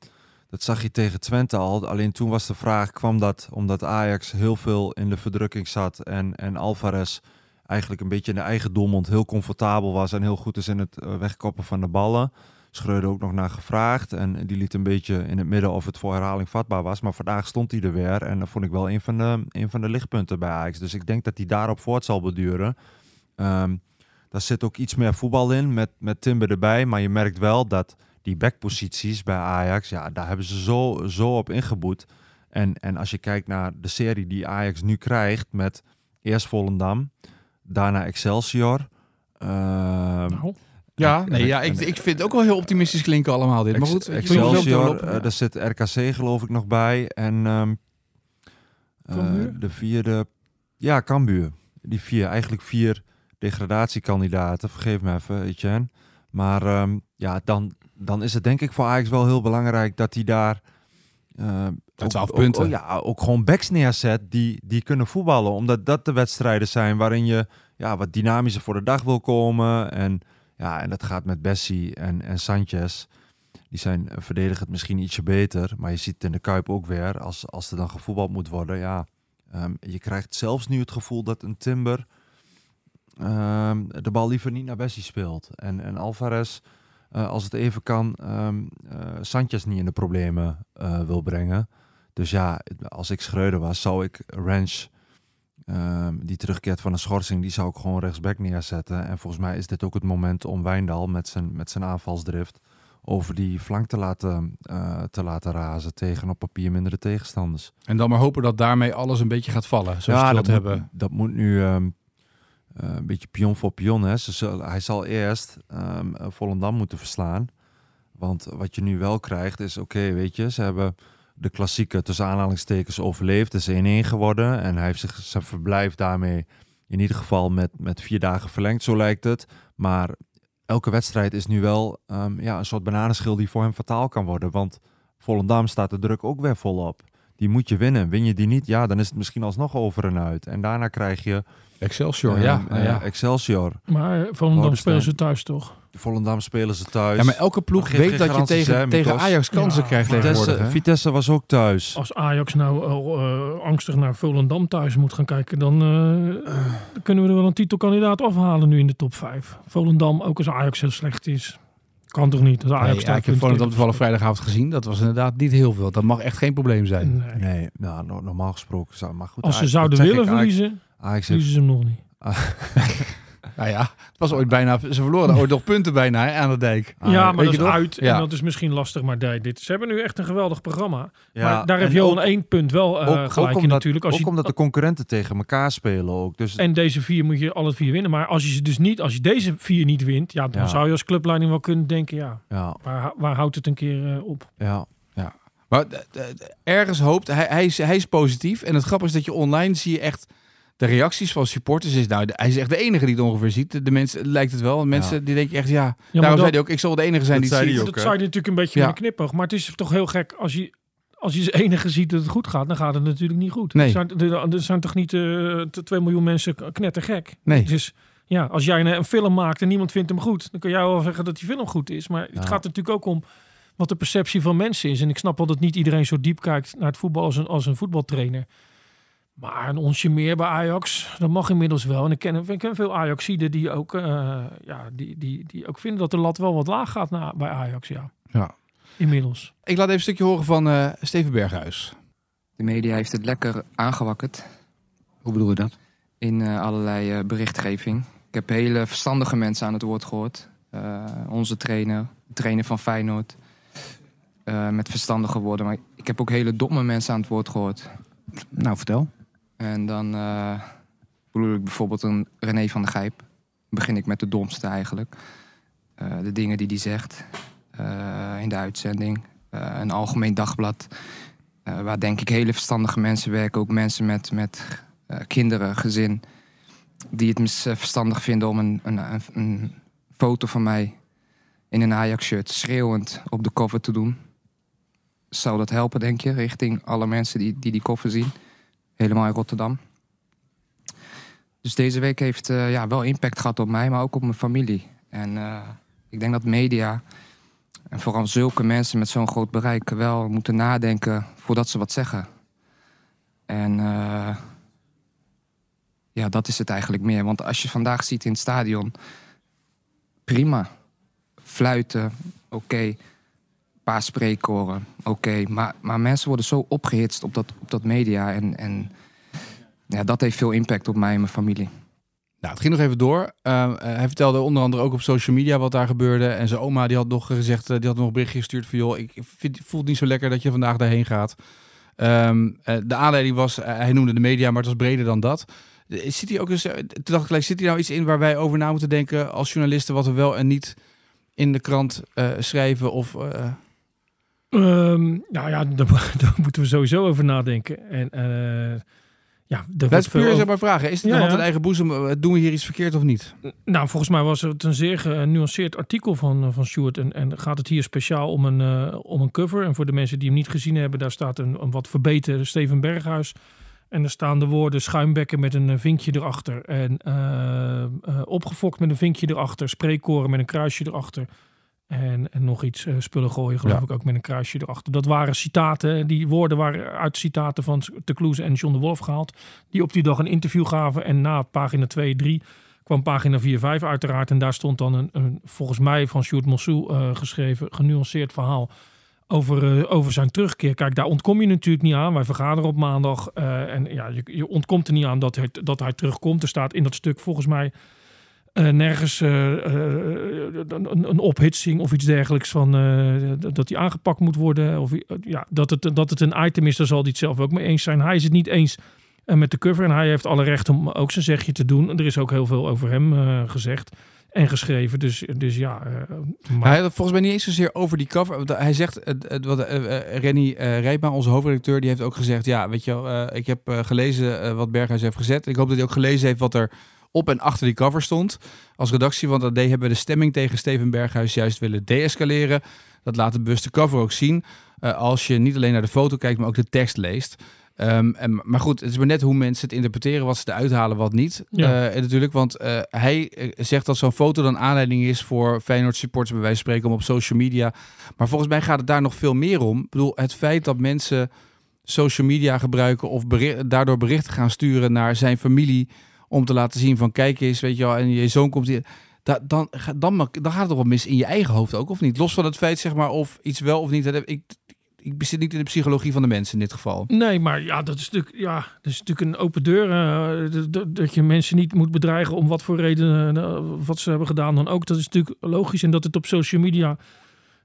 Speaker 4: dat zag je tegen Twente al. Alleen toen was de vraag, kwam dat omdat Ajax heel veel in de verdrukking zat en, en Alvarez eigenlijk een beetje in de eigen doelmond heel comfortabel was en heel goed is in het eh, wegkoppen van de ballen. Schreuder ook nog naar gevraagd en die liet een beetje in het midden of het voor herhaling vatbaar was. Maar vandaag stond hij er weer en dat vond ik wel een van de, een van de lichtpunten bij Ajax. Dus ik denk dat hij daarop voort zal beduren. Ehm, daar zit ook iets meer voetbal in met, met Timber erbij. Maar je merkt wel dat die backposities bij Ajax, ja, daar hebben ze zo, zo op ingeboet. En, en als je kijkt naar de serie die Ajax nu krijgt met eerst Volendam, daarna Excelsior. ehm,
Speaker 5: Nou,
Speaker 3: ja, nee, ja ik, ik vind het ook wel heel optimistisch klinken allemaal dit. Maar goed,
Speaker 4: Excelsior, eh,
Speaker 3: ja.
Speaker 4: daar zit RKC geloof ik nog bij. En ehm, eh, de vierde, ja, Cambuur. Die vier, eigenlijk vier degradatiekandidaten. Vergeef me even, Etienne. Maar ehm, ja, dan, dan is het denk ik voor Ajax wel heel belangrijk dat hij daar... eh, ook-
Speaker 3: 12
Speaker 4: ook-
Speaker 3: punten.
Speaker 4: ook- ja, ook gewoon backs neerzet die, die kunnen voetballen. Omdat dat de wedstrijden zijn waarin je ja, wat dynamischer voor de dag wil komen. En, ja, en dat gaat met Bessie en, en Sanchez. Die zijn eh, verdedigend misschien ietsje beter. Maar je ziet het in de Kuip ook weer. Als, als er dan gevoetbald moet worden. Ja, ehm, je krijgt zelfs nu het gevoel dat een Timber ehm, de bal liever niet naar Bessie speelt. En, en Alvarez eh, als het even kan, Sanchez niet in de problemen eh, wil brengen. Dus ja, als ik Schreuder was, zou ik Ranch, ehm, die terugkeert van een schorsing, die zou ik gewoon rechtsback neerzetten. En volgens mij is dit ook het moment om Wijndal met zijn, met zijn aanvalsdrift over die flank te laten, te laten razen tegen op papier mindere tegenstanders.
Speaker 3: En dan maar hopen dat daarmee alles een beetje gaat vallen. Zoals ja,
Speaker 4: dat moet,
Speaker 3: hebben.
Speaker 4: dat moet nu ehm, eh, een beetje pion voor pion. Hè. Hij zal eerst eh, Volendam moeten verslaan. Want wat je nu wel krijgt is, oké, weet je, ze hebben de klassieke tussen aanhalingstekens overleefd. Het is 1-1 geworden en hij heeft zijn verblijf daarmee in ieder geval met, met vier dagen verlengd, zo lijkt het. Maar elke wedstrijd is nu wel ehm, ja, een soort bananenschil die voor hem fataal kan worden. Want Volendam staat de druk ook weer volop. Die moet je winnen. Win je die niet, ja, dan is het misschien alsnog over en uit. En daarna krijg je
Speaker 3: Excelsior, ja.
Speaker 4: eh,
Speaker 3: ja.
Speaker 4: Excelsior.
Speaker 5: Maar eh, Volendam spelen ze thuis toch?
Speaker 4: Volendam spelen ze thuis.
Speaker 3: ja, maar elke ploeg
Speaker 4: Maar
Speaker 3: weet dat je tegen,
Speaker 4: hè,
Speaker 3: tegen? Ajax kansen
Speaker 5: Ja,
Speaker 3: krijgt.
Speaker 4: Vitesse,
Speaker 3: hè?
Speaker 4: Vitesse was ook thuis.
Speaker 5: Als Ajax nou eh, angstig naar Volendam thuis moet gaan kijken, dan, eh, kunnen we er wel een titelkandidaat afhalen nu in de top 5. Volendam, ook als Ajax heel slecht is. Kan toch niet? Als Ajax
Speaker 3: Nee, ik heb Volendam toevallig vrijdagavond gezien. Dat was inderdaad niet heel veel. Dat mag echt geen probleem zijn.
Speaker 5: Nee.
Speaker 4: Nee, nou, no- normaal gesproken zou maar goed.
Speaker 5: Als ze
Speaker 4: Ajax-
Speaker 5: zouden
Speaker 4: dat
Speaker 5: willen verliezen,
Speaker 4: Ajax heeft
Speaker 5: ze hem nog niet.
Speaker 3: Nou ja, het was ooit bijna... Ze verloren ooit nog punten bijna hè, aan de dijk.
Speaker 4: Ah,
Speaker 5: ja, maar dat
Speaker 3: je
Speaker 5: is
Speaker 3: nog?
Speaker 5: uit
Speaker 3: Ja.
Speaker 5: en dat is misschien lastig. Maar nee, dit, ze hebben nu echt een geweldig programma.
Speaker 4: Ja,
Speaker 5: maar daar heeft Johan
Speaker 4: ook-
Speaker 5: één punt wel eh,
Speaker 4: ook, ook
Speaker 5: gelijk in
Speaker 4: omdat,
Speaker 5: natuurlijk. Als
Speaker 4: ook
Speaker 5: je,
Speaker 4: omdat de concurrenten tegen elkaar spelen ook. Dus
Speaker 5: En deze vier moet je alle vier winnen. Maar als je ze dus niet, als je deze vier niet wint, ja, dan
Speaker 4: Ja.
Speaker 5: zou je als clubleiding wel kunnen denken, ja,
Speaker 4: ja,
Speaker 5: waar, waar houdt het een keer eh, op?
Speaker 4: ja.
Speaker 3: Maar ergens hoopt... Hij, hij, is, hij is positief. En het grappige is dat je online zie je echt... De reacties van supporters is... Nou, de- hij is echt de enige die het ongeveer ziet. De, de mensen lijkt het wel. Mensen die denken echt... Ja,
Speaker 5: maar
Speaker 3: daarom
Speaker 5: dat-
Speaker 3: zei hij ook... Ik zal de enige zijn
Speaker 4: Dat
Speaker 3: die het
Speaker 4: zei
Speaker 3: ziet.
Speaker 5: dat zou je natuurlijk een beetje
Speaker 3: Ja.
Speaker 5: knipoog. Maar het is toch heel gek als je, als je als enige ziet dat het goed gaat, dan gaat het natuurlijk niet goed.
Speaker 3: Nee.
Speaker 5: Er, zijn, er, er zijn toch niet eh 2 miljoen mensen knettergek.
Speaker 3: Nee.
Speaker 5: Dus ja, als jij een, een film maakt en niemand vindt hem goed, dan kun jij wel zeggen dat die film goed is. Maar het
Speaker 4: Ja.
Speaker 5: gaat natuurlijk ook om wat de perceptie van mensen is. En ik snap wel dat niet iedereen zo diep kijkt naar het voetbal als een, als een voetbaltrainer. Maar een onsje meer bij Ajax, dat mag inmiddels wel. En ik ken, ik ken veel Ajaxiden die ook, eh, ja, die, die, die ook vinden dat de lat wel wat laag gaat na, bij Ajax. Ja.
Speaker 3: Ja.
Speaker 5: Inmiddels.
Speaker 3: Ik laat even een stukje horen van eh, Steven Berghuis.
Speaker 7: De media heeft het lekker aangewakkerd
Speaker 8: Hoe bedoel je dat?
Speaker 7: in eh, allerlei eh, berichtgeving. Ik heb hele verstandige mensen aan het woord gehoord. Eh, onze trainer, de trainer van Feyenoord. eh, met verstandige woorden. Maar ik heb ook hele domme mensen aan het woord gehoord.
Speaker 8: Nou, vertel.
Speaker 7: En dan eh, bedoel ik bijvoorbeeld een René van der Gijp. Begin ik met de domste eigenlijk. Eh, de dingen die hij zegt eh, in de uitzending. Een algemeen dagblad. waar denk ik hele verstandige mensen werken. Ook mensen met, met kinderen, gezin. Die het verstandig vinden om een, een, een, foto van mij in een Ajax-shirt schreeuwend op de cover te doen. Zou dat helpen, denk je, richting alle mensen die die, die zien? Helemaal in Rotterdam. Dus deze week heeft eh, ja, wel impact gehad op mij, maar ook op mijn familie. En eh, ik denk dat media, en vooral zulke mensen met zo'n groot bereik, wel moeten nadenken voordat ze wat zeggen. En eh, ja, dat is het eigenlijk meer. Want als je vandaag ziet in het stadion, prima. Fluiten, oké. Paar spreekkoren, oké. Maar, maar mensen worden zo opgehitst op dat, op dat media. En, en ja, dat heeft veel impact op mij en mijn familie.
Speaker 3: Nou, het ging nog even door. Uh, uh, hij vertelde onder andere ook op social media wat daar gebeurde. En zijn oma die had nog gezegd, uh, die had nog een berichtje gestuurd van... joh, ik vind, voel niet zo lekker dat je vandaag daarheen gaat. Um, de aanleiding was, hij noemde de media, maar het was breder dan dat. Zit hij ook eens, toen dacht ik gelijk, zit hier nou iets in waar wij over na moeten denken als journalisten... wat we wel en niet in de krant schrijven of...
Speaker 5: Um, nou ja, daar, daar, moeten we sowieso over nadenken. En uh, ja,
Speaker 3: dat is puur over... maar vragen. Is het ja, ja. een eigen boezem? Doen we hier iets verkeerd of niet?
Speaker 5: Nou, volgens mij was het een zeer genuanceerd artikel van, van Stuart. En, en gaat het hier speciaal om een, uh, om een cover. En voor de mensen die hem niet gezien hebben, daar staat een, een wat verbeterde Steven Berghuis. En er staan de woorden schuimbekken met een vinkje erachter. En uh, opgefokt met een vinkje erachter. Spreekkoren met een kruisje erachter. En, en nog iets uh, spullen gooien, geloof ja. ik ook met een kruisje erachter. Dat waren citaten. Die woorden waren uit citaten van De Kloeze en John de Wolf gehaald. Die op die dag een interview gaven. En na pagina 2, 3 kwam pagina 4-5 uiteraard. En daar stond dan een, een volgens mij van Sjoerd Mossou eh, geschreven, genuanceerd verhaal over, eh, over zijn terugkeer. Kijk, daar ontkom je natuurlijk niet aan. Wij vergaderen op maandag. eh, en ja, je, je ontkomt er niet aan dat hij, dat hij terugkomt. Er staat in dat stuk volgens mij eh, nergens eh, eh, een, een ophitsing of iets dergelijks van dat- hij aangepakt moet worden. Of ja, dat, het, dat het een item is, daar zal hij het zelf ook mee eens zijn. Hij is het niet eens met de cover en hij heeft alle recht om ook zijn zegje te doen. Er is ook heel veel over hem gezegd en geschreven. Dus, dus ja,
Speaker 3: Hij had volgens mij niet eens zozeer over die cover. Hij zegt, wat Renny Rijpma, onze hoofdredacteur, die heeft ook gezegd, ja, weet je ik heb gelezen wat Berghuis heeft gezet. Ik hoop dat hij ook gelezen heeft wat er op en achter die cover stond. Als redactie van dat AD hebben we de stemming tegen Steven Berghuis juist willen deescaleren. Dat laat de bewuste cover ook zien. Eh, als je niet alleen naar de foto kijkt, maar ook de tekst leest. Ehm, en, maar goed, het is maar net hoe mensen het interpreteren, wat ze eruit halen, wat niet.
Speaker 5: Ja.
Speaker 3: Eh, natuurlijk, want eh, hij zegt dat zo'n foto dan aanleiding is voor Feyenoord supporters bij wijze van spreken om op social media. Maar volgens mij gaat het daar nog veel meer om. Ik bedoel, het feit dat mensen social media gebruiken of daardoor berichten gaan sturen naar zijn familie om te laten zien van kijk eens, weet je wel, en je zoon komt hier. Da, dan, dan, ma- dan gaat het toch wel mis in je eigen hoofd ook, of niet? Los van het feit, zeg maar, of iets wel of niet. Dat ik, ik zit niet in de psychologie van de mensen in dit geval.
Speaker 5: Nee, maar ja, dat is natuurlijk, ja, dat is natuurlijk een open deur. eh, dat- je mensen niet moet bedreigen om wat voor reden eh, wat ze hebben gedaan dan ook. Dat is natuurlijk logisch. En dat het op social media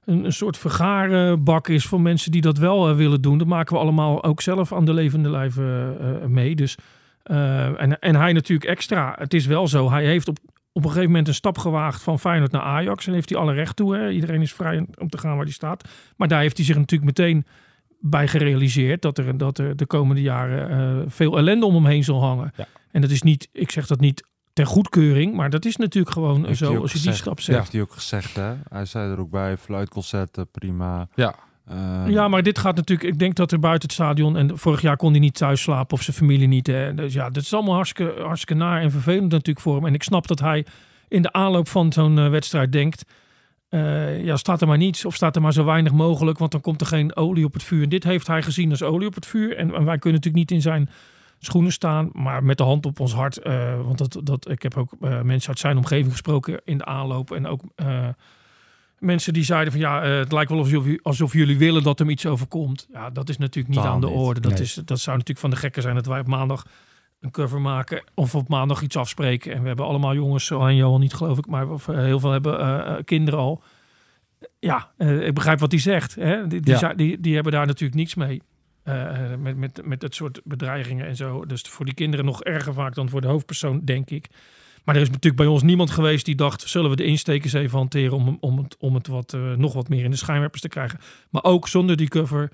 Speaker 5: een, een soort vergaarbak is voor mensen die dat wel eh, willen doen. Dat maken we allemaal ook zelf aan de levende lijf eh, mee. Dus, eh, en, en hij natuurlijk extra. Het is wel zo, hij heeft op, op een gegeven moment een stap gewaagd van Feyenoord naar Ajax. En heeft hij alle recht toe. Hè? Iedereen is vrij om te gaan waar hij staat. Maar daar heeft hij zich natuurlijk meteen bij gerealiseerd dat er, dat er de komende jaren eh, veel ellende om hem heen zal hangen.
Speaker 3: Ja.
Speaker 5: En dat is niet, ik zeg dat niet ter goedkeuring, maar dat is natuurlijk gewoon
Speaker 4: Heeft
Speaker 5: zo als je die stap zet.
Speaker 4: Heeft hij ook gezegd, hè? Hij zei er ook bij, fluitconcerten, prima.
Speaker 3: Ja.
Speaker 4: Ehm,
Speaker 5: Ja, maar dit gaat natuurlijk. Ik denk dat er buiten het stadion. En vorig jaar kon hij niet thuis slapen of zijn familie niet. Dus ja, dat is allemaal hartstikke, naar en vervelend natuurlijk voor hem. En ik snap dat hij in de aanloop van zo'n eh, wedstrijd denkt. eh, ja, staat er maar niets of staat er maar zo weinig mogelijk, want dan komt er geen olie op het vuur. En dit heeft hij gezien als olie op het vuur. En, en wij kunnen natuurlijk niet in zijn schoenen staan, maar met de hand op ons hart. eh, want dat, dat, ik heb ook mensen uit zijn omgeving gesproken in de aanloop. En ook mensen die zeiden van ja, eh, het lijkt wel alsof, alsof jullie willen dat hem iets overkomt. Ja, dat is natuurlijk niet aan de
Speaker 4: niet.
Speaker 5: orde. Dat,
Speaker 3: Nee.
Speaker 5: is, dat zou natuurlijk van de gekken zijn dat wij op maandag een cover maken of op maandag iets afspreken. En we hebben allemaal jongens, alleen Johan niet geloof ik, maar of, eh, heel veel hebben eh, kinderen al. Ja, ik begrijp wat hij zegt. Hè? Die, die,
Speaker 3: Ja.
Speaker 5: die, die hebben daar natuurlijk niks mee. met, met, met dat soort bedreigingen en zo. Dus voor die kinderen nog erger vaak dan voor de hoofdpersoon, denk ik. Maar er is natuurlijk bij ons niemand geweest die dacht... zullen we de instekers even hanteren om, om het, om het wat, eh, nog wat meer in de schijnwerpers te krijgen. Maar ook zonder die cover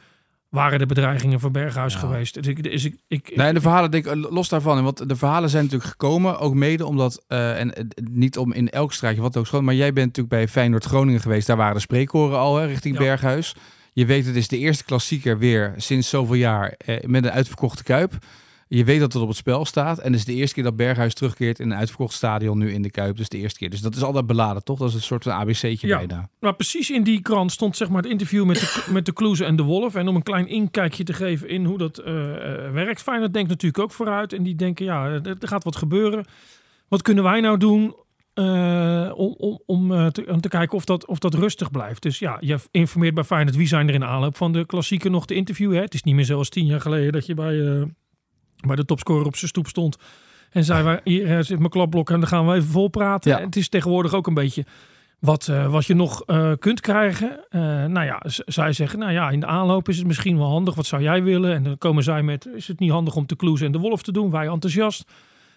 Speaker 5: waren de bedreigingen voor Berghuis
Speaker 4: Ja.
Speaker 5: geweest. Dus ik, dus ik, ik,
Speaker 3: Nee, de verhalen, denk ik, los daarvan. Want de verhalen zijn natuurlijk gekomen, ook mede omdat, eh, en eh, niet om in elk straatje wat ook schoon, maar jij bent natuurlijk bij Feyenoord Groningen geweest. Daar waren de spreekkoren al, hè, richting
Speaker 5: Ja.
Speaker 3: Berghuis. Je weet, het is de eerste klassieker weer sinds zoveel jaar eh, met een uitverkochte Kuip. Je weet dat het op het spel staat. En het is de eerste keer dat Berghuis terugkeert in een uitverkocht stadion nu in de Kuip. Dus de eerste keer. Dus dat is altijd beladen, toch? Dat is een soort van ABC'tje
Speaker 5: Ja.
Speaker 3: bijna.
Speaker 5: Maar precies in die krant stond zeg maar het interview met de, met de Kloeze en de Wolf. En om een klein inkijkje te geven in hoe dat eh, werkt. Feyenoord denkt natuurlijk ook vooruit. En die denken, ja, er, gaat wat gebeuren. Wat kunnen wij nou doen eh, om, om, om, te, om te kijken of dat, of dat rustig blijft? Dus ja, je informeert bij Feyenoord wie zijn er in de aanloop van de klassieker nog te interviewen. Hè? Het is niet meer zoals tien jaar geleden dat je bij, bij de topscorer op zijn stoep stond. En zei, wij, hier eh, zit mijn klapblok en dan gaan we even vol praten.
Speaker 3: Ja.
Speaker 5: Het is tegenwoordig ook een beetje wat, eh, wat je nog eh, kunt krijgen. Eh, nou ja, zij zeggen, nou ja, in de aanloop is het misschien wel handig. Wat zou jij willen? En dan komen zij met, is het niet handig om de Kloes en de Wolf te doen? Wij enthousiast.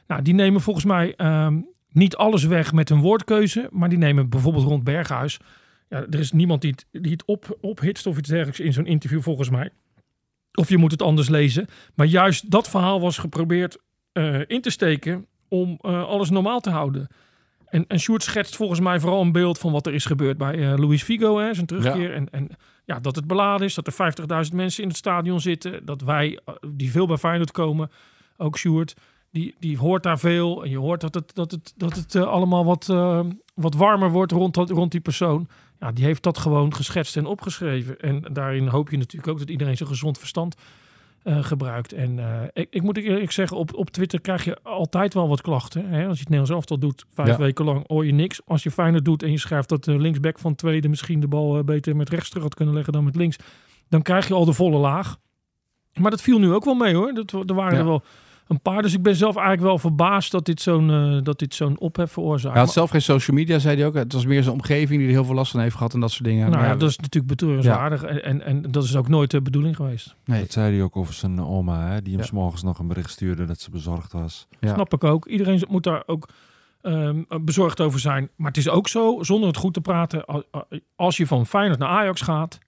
Speaker 5: Nou, die nemen volgens mij ehm, niet alles weg met hun woordkeuze. Maar die nemen bijvoorbeeld rond Berghuis. Ja, er is niemand die het, die het op, ophitst of iets dergelijks in zo'n interview volgens mij. Of je moet het anders lezen. Maar juist dat verhaal was geprobeerd eh, in te steken om eh, alles normaal te houden. En, en Sjoerd schetst volgens mij vooral een beeld van wat er is gebeurd bij eh Luis Figo, hè, zijn terugkeer. En, en ja, dat het beladen is, dat er 50.000 mensen in het stadion zitten. Dat wij, die veel bij Feyenoord komen, ook Sjoerd, die, die hoort daar veel. En je hoort dat het, dat het, dat het allemaal wat, wat warmer wordt rond, dat, rond die persoon. Ja, die heeft dat gewoon geschetst en opgeschreven. En daarin hoop je natuurlijk ook dat iedereen zijn gezond verstand eh, gebruikt. En eh, ik, ik moet eerlijk zeggen, op, op Twitter krijg je altijd wel wat klachten. Hè? Als je het Nederlands elftal doet, vijf
Speaker 3: Ja.
Speaker 5: weken lang hoor je niks. Als je fijner doet en je schrijft dat de linksback van tweede misschien de bal eh, beter met rechts terug had kunnen leggen dan met links. Dan krijg je al de volle laag. Maar dat viel nu ook wel mee hoor. Dat, er waren
Speaker 3: Ja.
Speaker 5: er wel een paar. Dus ik ben zelf eigenlijk wel verbaasd dat dit zo'n eh, dat dit zo'n ophef veroorzaakt.
Speaker 3: Hij had zelf geen social media, zei hij ook. Het was meer zijn omgeving die er heel veel last van heeft gehad en dat soort dingen.
Speaker 5: nou
Speaker 3: Maar
Speaker 5: ja, dat is natuurlijk betreurenswaardig. En, en, en dat is ook nooit de bedoeling geweest.
Speaker 3: nee.
Speaker 4: Dat zei hij ook over zijn oma, hè, die hem
Speaker 3: Ja.
Speaker 4: s morgens nog een bericht stuurde dat ze bezorgd was.
Speaker 3: Ja.
Speaker 5: Snap ik ook. Iedereen moet daar ook ehm, bezorgd over zijn. Maar het is ook zo, zonder het goed te praten, al- al- als je van Feyenoord naar Ajax gaat,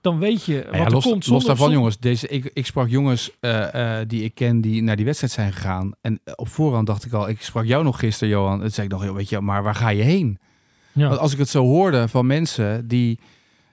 Speaker 5: dan weet je wat
Speaker 3: Nou ja,
Speaker 5: er
Speaker 3: los,
Speaker 5: komt.
Speaker 3: los daarvan,
Speaker 5: zonder-
Speaker 3: jongens. Deze, ik, ik sprak jongens eh, eh, die ik ken die naar die wedstrijd zijn gegaan. En eh, op voorhand dacht ik al, ik sprak jou nog gisteren, Johan. Het zei ik nog, joh, weet je, maar waar ga je heen?
Speaker 5: Ja.
Speaker 3: Want als ik het zo hoorde van mensen die,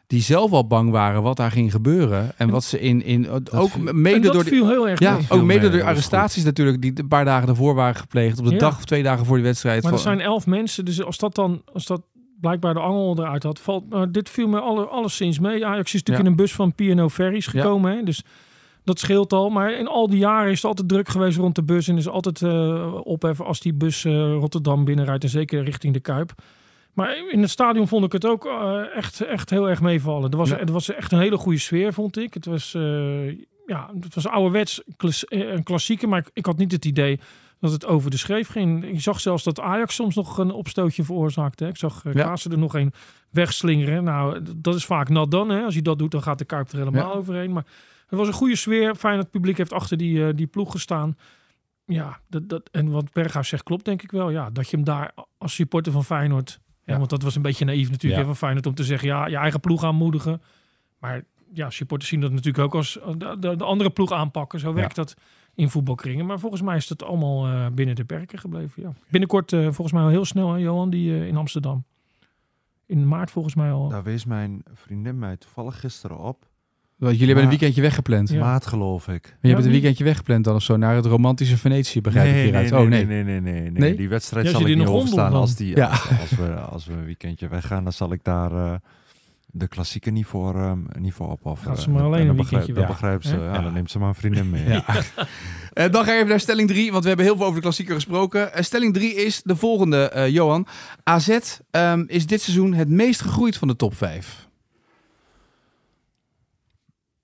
Speaker 3: die zelf al bang waren wat daar ging gebeuren. En wat ze in, in ook
Speaker 4: viel-
Speaker 3: mede
Speaker 5: dat
Speaker 3: door
Speaker 5: viel heel erg
Speaker 3: ja, ook mede
Speaker 4: mee,
Speaker 3: door arrestaties natuurlijk, die een paar dagen daarvoor waren gepleegd. Op de
Speaker 5: Ja.
Speaker 3: dag of twee dagen voor die wedstrijd.
Speaker 5: Maar er
Speaker 3: Van-
Speaker 5: zijn elf mensen, dus als dat dan, als dat blijkbaar de angel eruit had, valt. Maar dit viel me alle, alleszins mee. Ajax is natuurlijk
Speaker 3: Ja.
Speaker 5: in een bus van P&O Ferries
Speaker 3: Ja.
Speaker 5: gekomen, hè, dus dat scheelt al. Maar in al die jaren is het altijd druk geweest rond de bus en is altijd eh opheffen als die bus eh, Rotterdam binnenrijdt en zeker richting de Kuip. Maar in het stadion vond ik het ook eh, echt, echt heel erg meevallen. Er was,
Speaker 3: Ja.
Speaker 5: er was echt een hele goede sfeer, vond ik. Het was, ja, het was ouderwets een klassieke, maar ik, ik had niet het idee dat het over de schreef ging. Ik zag zelfs dat Ajax soms nog een opstootje veroorzaakte. hè. Ik zag uh,
Speaker 3: Ja.
Speaker 5: Er nog een wegslingeren. Nou, dat is vaak nat dan. Hè. Als je dat doet, dan gaat de Kuip er helemaal
Speaker 3: Ja.
Speaker 5: overheen. Maar het was een goede sfeer. Fijn dat het publiek heeft achter die, eh, die ploeg gestaan. Ja, dat, dat, en wat Berghuis zegt klopt denk ik wel. Ja, dat je hem daar als supporter van Feyenoord... Ja, want dat was een beetje naïef natuurlijk hè, van Feyenoord om te zeggen... ja, je eigen ploeg aanmoedigen. Maar ja, supporters zien dat natuurlijk ook als eh, de, de, de andere ploeg aanpakken. Zo werkt dat in voetbalkringen. Maar volgens mij is dat allemaal eh, binnen de perken gebleven. Ja. Binnenkort eh, volgens mij al heel snel, hè, Johan, die eh, in Amsterdam. In maart volgens mij al.
Speaker 4: Daar wees mijn vriendin mij toevallig gisteren op.
Speaker 3: Want jullie hebben een weekendje weggepland.
Speaker 5: Ja.
Speaker 4: Maat geloof ik.
Speaker 3: Maar je hebt een weekendje weggepland dan of zo naar het romantische Venetië, begrijp ik
Speaker 4: nee,
Speaker 3: hieruit.
Speaker 4: nee,
Speaker 3: oh
Speaker 4: nee,
Speaker 3: nee.
Speaker 4: nee, nee, nee, nee? Die wedstrijd
Speaker 5: Ja,
Speaker 4: zal ik niet overstaan. Als, die,
Speaker 3: Ja.
Speaker 4: als, als we, als we een weekendje weggaan, dan zal ik daar eh, de klassieke niet voor, ehm, niet voor opofferen.
Speaker 5: Gaat ze maar
Speaker 4: En
Speaker 5: alleen een
Speaker 4: begrijp-
Speaker 5: weekendje
Speaker 4: Dan
Speaker 5: weg.
Speaker 4: begrijpt ze.
Speaker 5: Hè?
Speaker 4: Ja,
Speaker 3: Ja.
Speaker 4: dan neemt ze maar een vriendin mee.
Speaker 3: Ja. Eh, dan ga je even naar stelling 3, want we hebben heel veel over de klassieker gesproken. Eh, stelling 3 is de volgende, eh, Johan. AZ ehm, is dit seizoen het meest gegroeid van de top 5.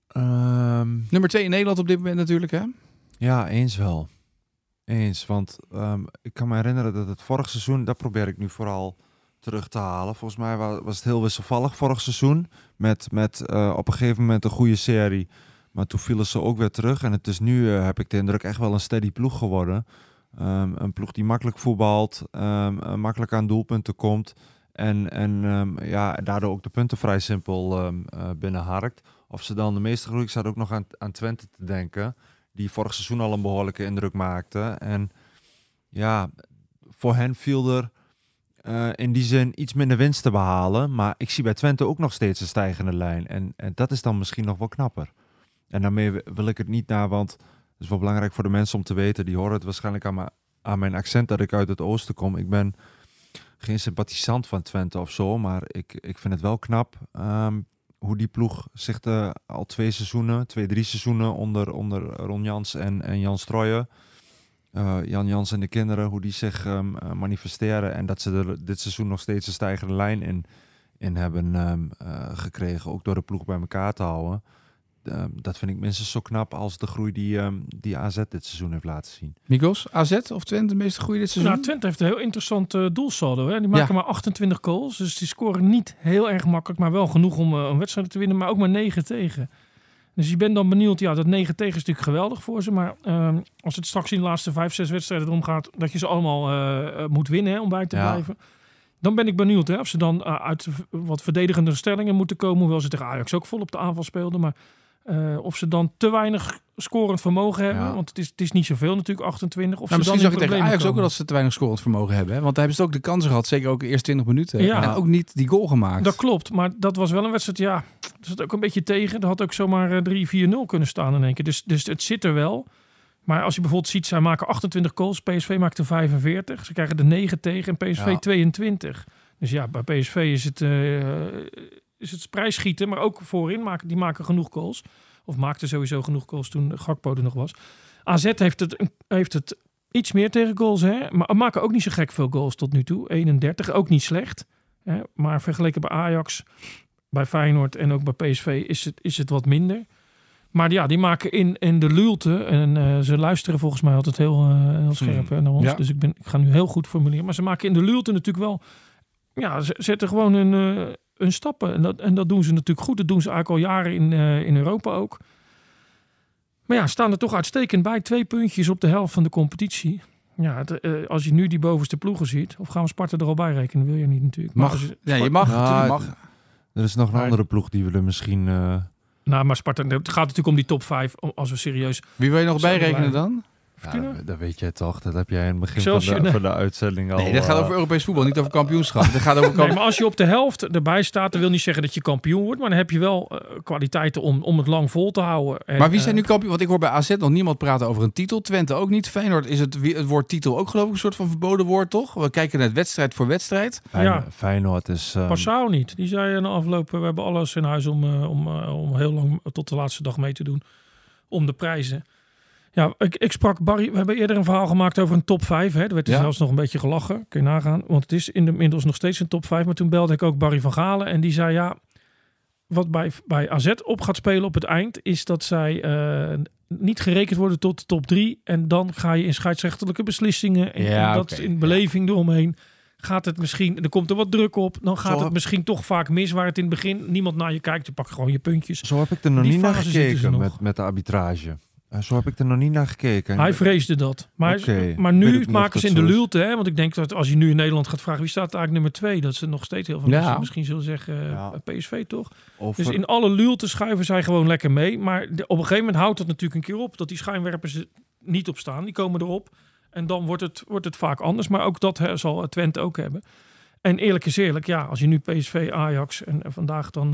Speaker 4: Ehm,
Speaker 3: Nummer 2 in Nederland op dit moment natuurlijk, hè?
Speaker 4: Ja, eens wel. Eens, want ehm, ik kan me herinneren dat het vorig seizoen, dat probeer ik nu vooral terug te halen. Volgens mij wa- was het heel wisselvallig vorig seizoen. Met, met eh, op een gegeven moment een goede serie. Maar toen vielen ze ook weer terug. En het is nu, eh, heb ik de indruk, echt wel een steady ploeg geworden. Ehm, een ploeg die makkelijk voetbalt, ehm, eh, makkelijk aan doelpunten komt. En, en ehm, ja, daardoor ook de punten vrij simpel eh, binnenharkt. Of ze dan de meeste groei, ik zat ook nog aan, aan Twente te denken die vorig seizoen al een behoorlijke indruk maakte. En ja, voor hen viel er eh, in die zin iets minder winst te behalen. Maar ik zie bij Twente ook nog steeds een stijgende lijn. En, en dat is dan misschien nog wel knapper. En daarmee wi- wil ik het niet naar, want het is wel belangrijk voor de mensen om te weten. Die horen het waarschijnlijk aan, mijn- accent dat ik uit het oosten kom. Ik ben geen sympathisant van Twente of zo, maar ik, ik vind het wel knap ehm, hoe die ploeg zich al twee seizoenen, twee, drie seizoenen onder, onder Ron Jans en, en Jan Strooijen, eh, Jan Jans en de kinderen, hoe die zich ehm, eh, manifesteren en dat ze er dit seizoen nog steeds een stijgende lijn in, in hebben ehm, eh, gekregen, ook door de ploeg bij elkaar te houden. Ehm, dat vind ik minstens zo knap als de groei die, ehm, die AZ dit seizoen heeft laten zien.
Speaker 3: Mikos, AZ of Twente de meeste groei dit seizoen?
Speaker 5: Nou, Twente heeft een heel interessant doelsaldo. Hè? Die maken
Speaker 3: Ja.
Speaker 5: maar 28 goals. Dus die scoren niet heel erg makkelijk, maar wel genoeg om een wedstrijd te winnen. Maar ook maar 9 tegen. Dus je bent dan benieuwd. Ja, dat 9 tegen is natuurlijk geweldig voor ze. Maar ehm, als het straks in de laatste 5, 6 wedstrijden erom gaat... dat je ze allemaal eh, eh, moet winnen hè, om bij te
Speaker 4: Ja.
Speaker 5: blijven. Dan ben ik benieuwd hè, of ze dan eh, uit wat verdedigende stellingen moeten komen. Hoewel ze tegen Ajax ook vol op de aanval speelden. Maar eh, of ze dan te weinig scorend vermogen hebben.
Speaker 4: Ja.
Speaker 5: Want het is, het is niet zoveel natuurlijk, 28. Of
Speaker 3: Nou,
Speaker 5: ze
Speaker 3: misschien
Speaker 5: dan
Speaker 3: zag je tegen Ajax ook wel dat ze te weinig scorend vermogen hebben. Hè? Want daar hebben ze ook de kansen gehad, zeker ook de eerste 20 minuten.
Speaker 5: Ja.
Speaker 3: En ook niet die goal gemaakt.
Speaker 5: Dat klopt, maar dat was wel een wedstrijd, ja, er zat ook een beetje tegen. Er had ook zomaar eh, 3-4-0 kunnen staan in één keer. Dus, dus het zit er wel. Maar als je bijvoorbeeld ziet, zij maken 28 goals, PSV maakt er 45. Ze krijgen er 9 tegen en PSV
Speaker 4: Ja.
Speaker 5: 22. Dus ja, bij PSV is het, eh is het prijsschieten, maar ook voorin maken, die maken genoeg goals. Of maakte sowieso genoeg goals toen Gakpo er nog was. AZ heeft het, heeft het iets meer tegen goals. Hè? Maar maken ook niet zo gek veel goals tot nu toe. 31, ook niet slecht. Hè? Maar vergeleken bij Ajax, bij Feyenoord en ook bij PSV is het, is het wat minder. Maar ja, die maken in, in de lulte. En eh, ze luisteren volgens mij altijd heel, eh, heel scherp hè, naar ons.
Speaker 3: Ja.
Speaker 5: Dus ik, ben, ik ga nu heel goed formuleren. Maar ze maken in de lulte natuurlijk wel... Ja, ze zetten gewoon eh, hun stappen. En dat, en dat doen ze natuurlijk goed. Dat doen ze eigenlijk al jaren in, eh, in Europa ook. Maar ja, staan er toch uitstekend bij. Twee puntjes op de helft van de competitie. Ja, het, eh, als je nu die bovenste ploegen ziet... Of gaan we Sparta er al bij rekenen? Wil je niet natuurlijk. Maar
Speaker 3: Mag.
Speaker 5: je-
Speaker 3: Ja, je mag.
Speaker 4: Ja,
Speaker 3: natuurlijk mag.
Speaker 4: Er is nog een
Speaker 5: Maar-
Speaker 4: andere ploeg die we er misschien... eh,
Speaker 5: Nou, maar Sparta, het gaat natuurlijk om die top 5. Als we serieus...
Speaker 3: Wie wil je nog bijrekenen dan?
Speaker 5: Fortuna?
Speaker 4: ja, dat weet jij toch. Dat heb jij in het begin van de,
Speaker 5: nee.
Speaker 4: van de uitzending al...
Speaker 3: Nee, dat gaat
Speaker 4: eh,
Speaker 3: over Europees voetbal, niet over kampioenschap. Dat gaat over
Speaker 5: Nee, maar als je op de helft erbij staat, dan wil niet zeggen dat je kampioen wordt. Maar dan heb je wel eh, kwaliteiten om, om het lang vol te houden. En,
Speaker 3: Maar wie zijn nu
Speaker 5: eh,
Speaker 3: kampioen? Want ik hoor bij AZ nog niemand praten over een titel. Twente ook niet. Feyenoord is het, wie- het woord titel ook geloof ik een soort van verboden woord, toch? We kijken naar wedstrijd voor wedstrijd.
Speaker 4: Feyenoord,
Speaker 5: Ja.
Speaker 4: Feyenoord is... ehm,
Speaker 5: Passau niet. Die zei in de afloop, we hebben alles in huis om, om, om heel lang tot de laatste dag mee te doen. Om de prijzen. Ja, ik, ik sprak Barry. We hebben eerder een verhaal gemaakt over een top 5. Hè. Er werd er
Speaker 3: Ja.
Speaker 5: zelfs nog een beetje gelachen. Kun je nagaan. Want het is inmiddels nog steeds een top 5. Maar toen belde ik ook Barry van Galen. En die zei ja. Wat bij, bij AZ op gaat spelen op het eind. Is dat zij eh, niet gerekend worden tot de top 3. En dan ga je in scheidsrechtelijke beslissingen. En,
Speaker 3: Ja,
Speaker 5: en dat in
Speaker 3: ja.
Speaker 5: beleving eromheen. Gaat het misschien, er komt er wat druk op. Dan gaat
Speaker 4: Zo
Speaker 5: het misschien toch vaak mis. Waar het in het begin niemand naar je kijkt. Je pakt gewoon je puntjes.
Speaker 4: Zo heb ik er nog
Speaker 5: Die
Speaker 4: niet naar gekeken
Speaker 5: nog.
Speaker 4: met, met de arbitrage. Eh, zo heb ik er nog niet naar gekeken.
Speaker 5: Hij vreesde dat. Maar, maar nu maken ze in de lulte. Hè? Want ik denk dat als je nu in Nederland gaat vragen... wie staat eigenlijk nummer twee? Dat ze nog steeds heel veel
Speaker 3: Ja.
Speaker 5: mensen misschien zullen zeggen... eh,
Speaker 4: Ja.
Speaker 5: PSV toch?
Speaker 4: Of
Speaker 5: Dus in alle lulte schuiven zij gewoon lekker mee. Maar de- op een gegeven moment houdt dat natuurlijk een keer op. Dat die schijnwerpers er niet op staan. Die komen erop. En dan wordt het, wordt het vaak anders. Maar ook dat hè, zal Twente ook hebben. En eerlijk is eerlijk, ja, als je nu PSV, Ajax en vandaag dan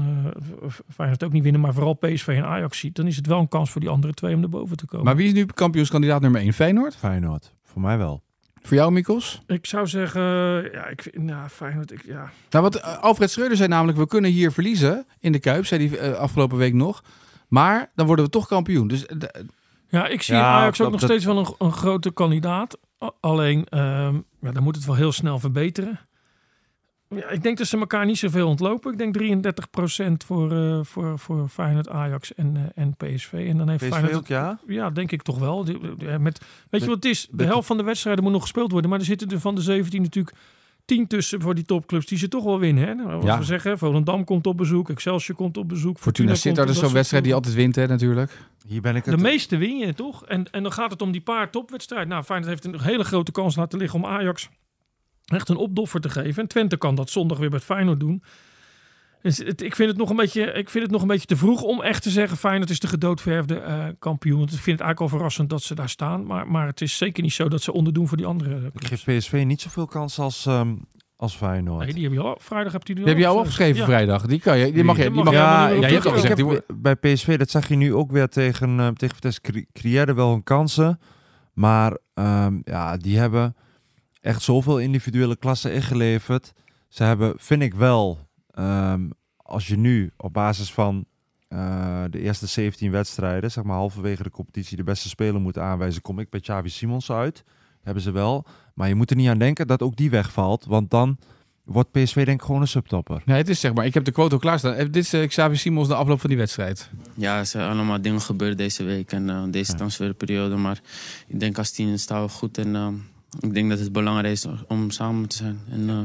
Speaker 5: eh Feyenoord ook niet winnen, maar vooral PSV en Ajax ziet, dan is het wel een kans voor die andere twee om erboven te komen.
Speaker 3: Maar wie is nu kampioenskandidaat nummer 1? Feyenoord?
Speaker 4: Feyenoord. Voor mij wel.
Speaker 3: Voor jou, Mikos?
Speaker 5: Ik zou zeggen, ja, ik vind, nou, Feyenoord, ik, ja.
Speaker 3: Nou, wat eh, Alfred Schreuder zei namelijk, we kunnen hier verliezen in de Kuip, zei hij eh, afgelopen week nog. Maar dan worden we toch kampioen. Dus eh,
Speaker 5: Ja, ik zie
Speaker 4: Ja,
Speaker 5: Ajax ook
Speaker 4: dat-
Speaker 5: nog
Speaker 4: dat-
Speaker 5: steeds wel een, een grote kandidaat. Alleen, ehm, ja, dan moet het wel heel snel verbeteren. Ja, ik denk dat ze elkaar niet zoveel ontlopen. Ik denk 33% voor, eh voor, voor Feyenoord, Ajax en, eh, en PSV. En dan heeft
Speaker 4: PSV
Speaker 5: Feyenoord...
Speaker 4: ook, ja?
Speaker 5: Ja, denk ik toch wel. Ja, Met, weet je wat het is? De helft van de wedstrijden moet nog gespeeld worden. Maar er zitten er van de 17 natuurlijk 10 tussen voor die topclubs die ze toch wel winnen. Hè? Nou,
Speaker 3: Ja.
Speaker 5: we zeggen, Volendam komt op bezoek, Excelsior komt op bezoek.
Speaker 3: Fortuna Sittard
Speaker 5: op-
Speaker 3: is zo'n
Speaker 5: soort
Speaker 3: wedstrijd die altijd wint, hè, natuurlijk.
Speaker 4: Hier ben ik
Speaker 5: De
Speaker 4: het...
Speaker 5: meeste win je toch? En, en dan gaat het om die paar topwedstrijden. Nou, Feyenoord heeft een hele grote kans laten liggen om Ajax echt een opdoffer te geven. En Twente kan dat zondag weer met Feyenoord doen. Dus het, ik, vind het nog een beetje, ik vind het nog een beetje te vroeg om echt te zeggen... Feyenoord is de gedoodverfde eh, kampioen. Want ik vind het eigenlijk al verrassend dat ze daar staan. Maar, maar het is zeker niet zo dat ze onderdoen voor die andere
Speaker 4: Ik geef PSV niet zoveel kans als, ehm, als Feyenoord.
Speaker 5: Nee, die heb je al. Vrijdag heb je die
Speaker 3: Die heb je al opgeschreven
Speaker 5: Ja.
Speaker 3: vrijdag. Die kan je, die mag je, die mag
Speaker 5: mag
Speaker 3: Ja, je hebt al gezegd,
Speaker 4: heb bij PSV, dat zag je nu ook weer tegen, eh tegen Vitesse Crière wel hun kansen. Maar ehm, ja, die hebben echt zoveel individuele klassen ingeleverd. Ze hebben, vind ik wel, ehm, als je nu op basis van eh, de eerste 17 wedstrijden, zeg maar halverwege de competitie, de beste speler moet aanwijzen, kom ik bij Xavi Simons uit. Hebben ze wel. Maar je moet er niet aan denken dat ook die wegvalt. Want dan wordt PSV denk ik gewoon een subtopper.
Speaker 3: Nee, het is zeg maar, ik heb de quote al klaarstaan. Eh, Dit is eh, Xavi Simons de afloop van die wedstrijd.
Speaker 9: Ja, er zijn allemaal dingen gebeurd deze week en eh, deze
Speaker 4: Ja.
Speaker 9: transferperiode. Maar ik denk als team staan we goed. En eh, ik denk dat het belangrijk is om samen te zijn. En eh,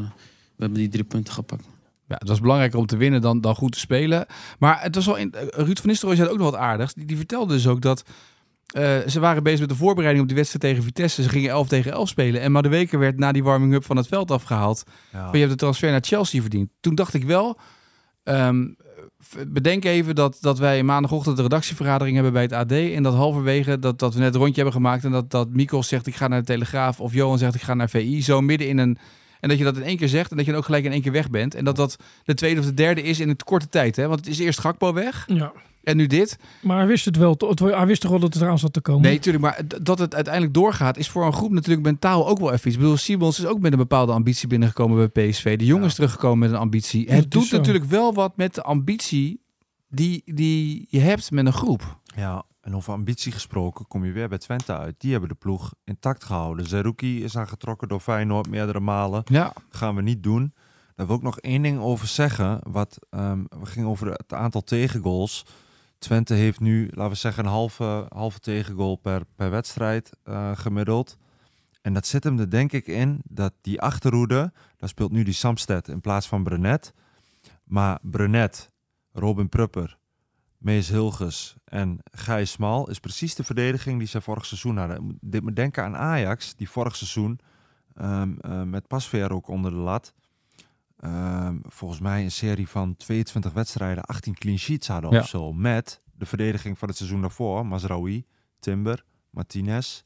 Speaker 9: we hebben die drie punten gepakt.
Speaker 3: Ja, het was belangrijker om te winnen dan, dan goed te spelen. Maar het was wel in, eh, Ruud van Nistelrooy zei ook nog wat aardigs. Die, die vertelde dus ook dat eh, ze waren bezig met de voorbereiding op die wedstrijd tegen Vitesse. Ze gingen 11 tegen 11 spelen. En Madueke werd na die warming-up van het veld afgehaald.
Speaker 4: Ja.
Speaker 3: Maar je hebt de transfer naar Chelsea verdiend. Toen dacht ik wel, ehm, bedenk even dat, dat wij maandagochtend de redactievergadering hebben bij het AD. En dat halverwege, dat, dat we net een rondje hebben gemaakt. En dat, dat Mikos zegt, ik ga naar de Telegraaf. Of Johan zegt, ik ga naar VI. Zo midden in een... En dat je dat in één keer zegt en dat je dan ook gelijk in één keer weg bent. En dat dat de tweede of de derde is in een korte tijd. Hè? Want het is eerst Gakpo weg
Speaker 5: Ja.
Speaker 3: En nu dit.
Speaker 5: Maar hij wist het wel. Hij wist toch wel dat het eraan zat te komen?
Speaker 3: Nee, natuurlijk. Maar dat het uiteindelijk doorgaat is voor een groep natuurlijk mentaal ook wel even iets. Ik bedoel, Simons is ook met een bepaalde ambitie binnengekomen bij PSV. De jongen is teruggekomen met een ambitie. Het doet
Speaker 5: zo.
Speaker 3: natuurlijk wel wat met de ambitie die, die je hebt met een groep.
Speaker 4: Ja, en over ambitie gesproken kom je weer bij Twente uit. Die hebben de ploeg intact gehouden. Zerouki is aangetrokken door Feyenoord meerdere malen.
Speaker 3: Ja,
Speaker 4: gaan we niet doen. Daar wil ik nog één ding over zeggen. Wat ehm, we gingen over het aantal tegengoals. Twente heeft nu, laten we zeggen, een halve, halve tegengoal per, per wedstrijd eh, gemiddeld. En dat zit hem er denk ik in dat die achterhoede, daar speelt nu die Samsted in plaats van Brenet. Maar Brenet, Robin Prupper, Mees Hilges en Gijs Smal is precies de verdediging die ze vorig seizoen hadden. Dit moet denken aan Ajax, die vorig seizoen ehm, eh, met Pasveer ook onder de lat. Ehm, volgens mij een serie van 22 wedstrijden, 18 clean sheets hadden
Speaker 3: Ja.
Speaker 4: of zo. Met de verdediging van het seizoen daarvoor, Mazraoui, Timber, Martinez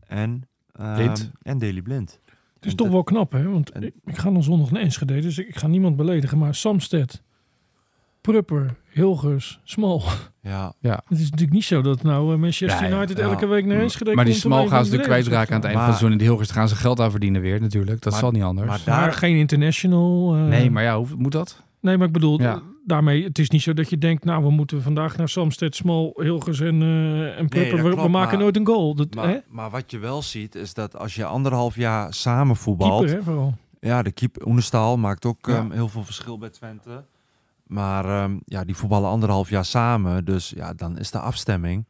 Speaker 4: en, ehm,
Speaker 3: Blind.
Speaker 4: en Daley Blind.
Speaker 5: Het is
Speaker 4: En
Speaker 5: toch wel knap, hè? Want
Speaker 4: en-
Speaker 5: ik, ik ga dan zondag naar Enschede, dus ik, ik ga niemand beledigen. Maar Samsted, Prupper, Hilgers, Smal.
Speaker 4: Ja,
Speaker 5: Het is natuurlijk niet zo dat nou eh, Manchester United
Speaker 4: ja.
Speaker 5: elke week naar Enschede
Speaker 3: maar die
Speaker 5: komt om
Speaker 3: smal
Speaker 5: een
Speaker 3: gaan ze natuurlijk kwijtraken aan het
Speaker 5: te
Speaker 3: eind van het seizoen. En die Hilgers gaan ze geld aan verdienen weer natuurlijk. Dat
Speaker 4: Maar-
Speaker 3: zal niet anders.
Speaker 4: maar
Speaker 5: Maar
Speaker 4: daar,
Speaker 5: geen international. eh,
Speaker 3: nee, maar ja, hoe moet dat?
Speaker 5: Nee, maar ik bedoel,
Speaker 3: Ja.
Speaker 5: daarmee, het is niet zo dat je denkt, nou, we moeten vandaag naar Samsted, Smal, Hilgers en, eh en Prupper. we,
Speaker 4: klopt,
Speaker 5: maken
Speaker 4: maar-
Speaker 5: nooit een goal. Dat, hè?
Speaker 4: maar, maar wat je wel ziet is dat als je anderhalf jaar samen voetbalt,
Speaker 5: Keeper, hè, vooral.
Speaker 4: Ja, de keeper Oenestal maakt ook
Speaker 3: Ja.
Speaker 4: ehm, heel veel verschil bij Twente. Maar ehm, ja, die voetballen anderhalf jaar samen. Dus ja, dan is de afstemming.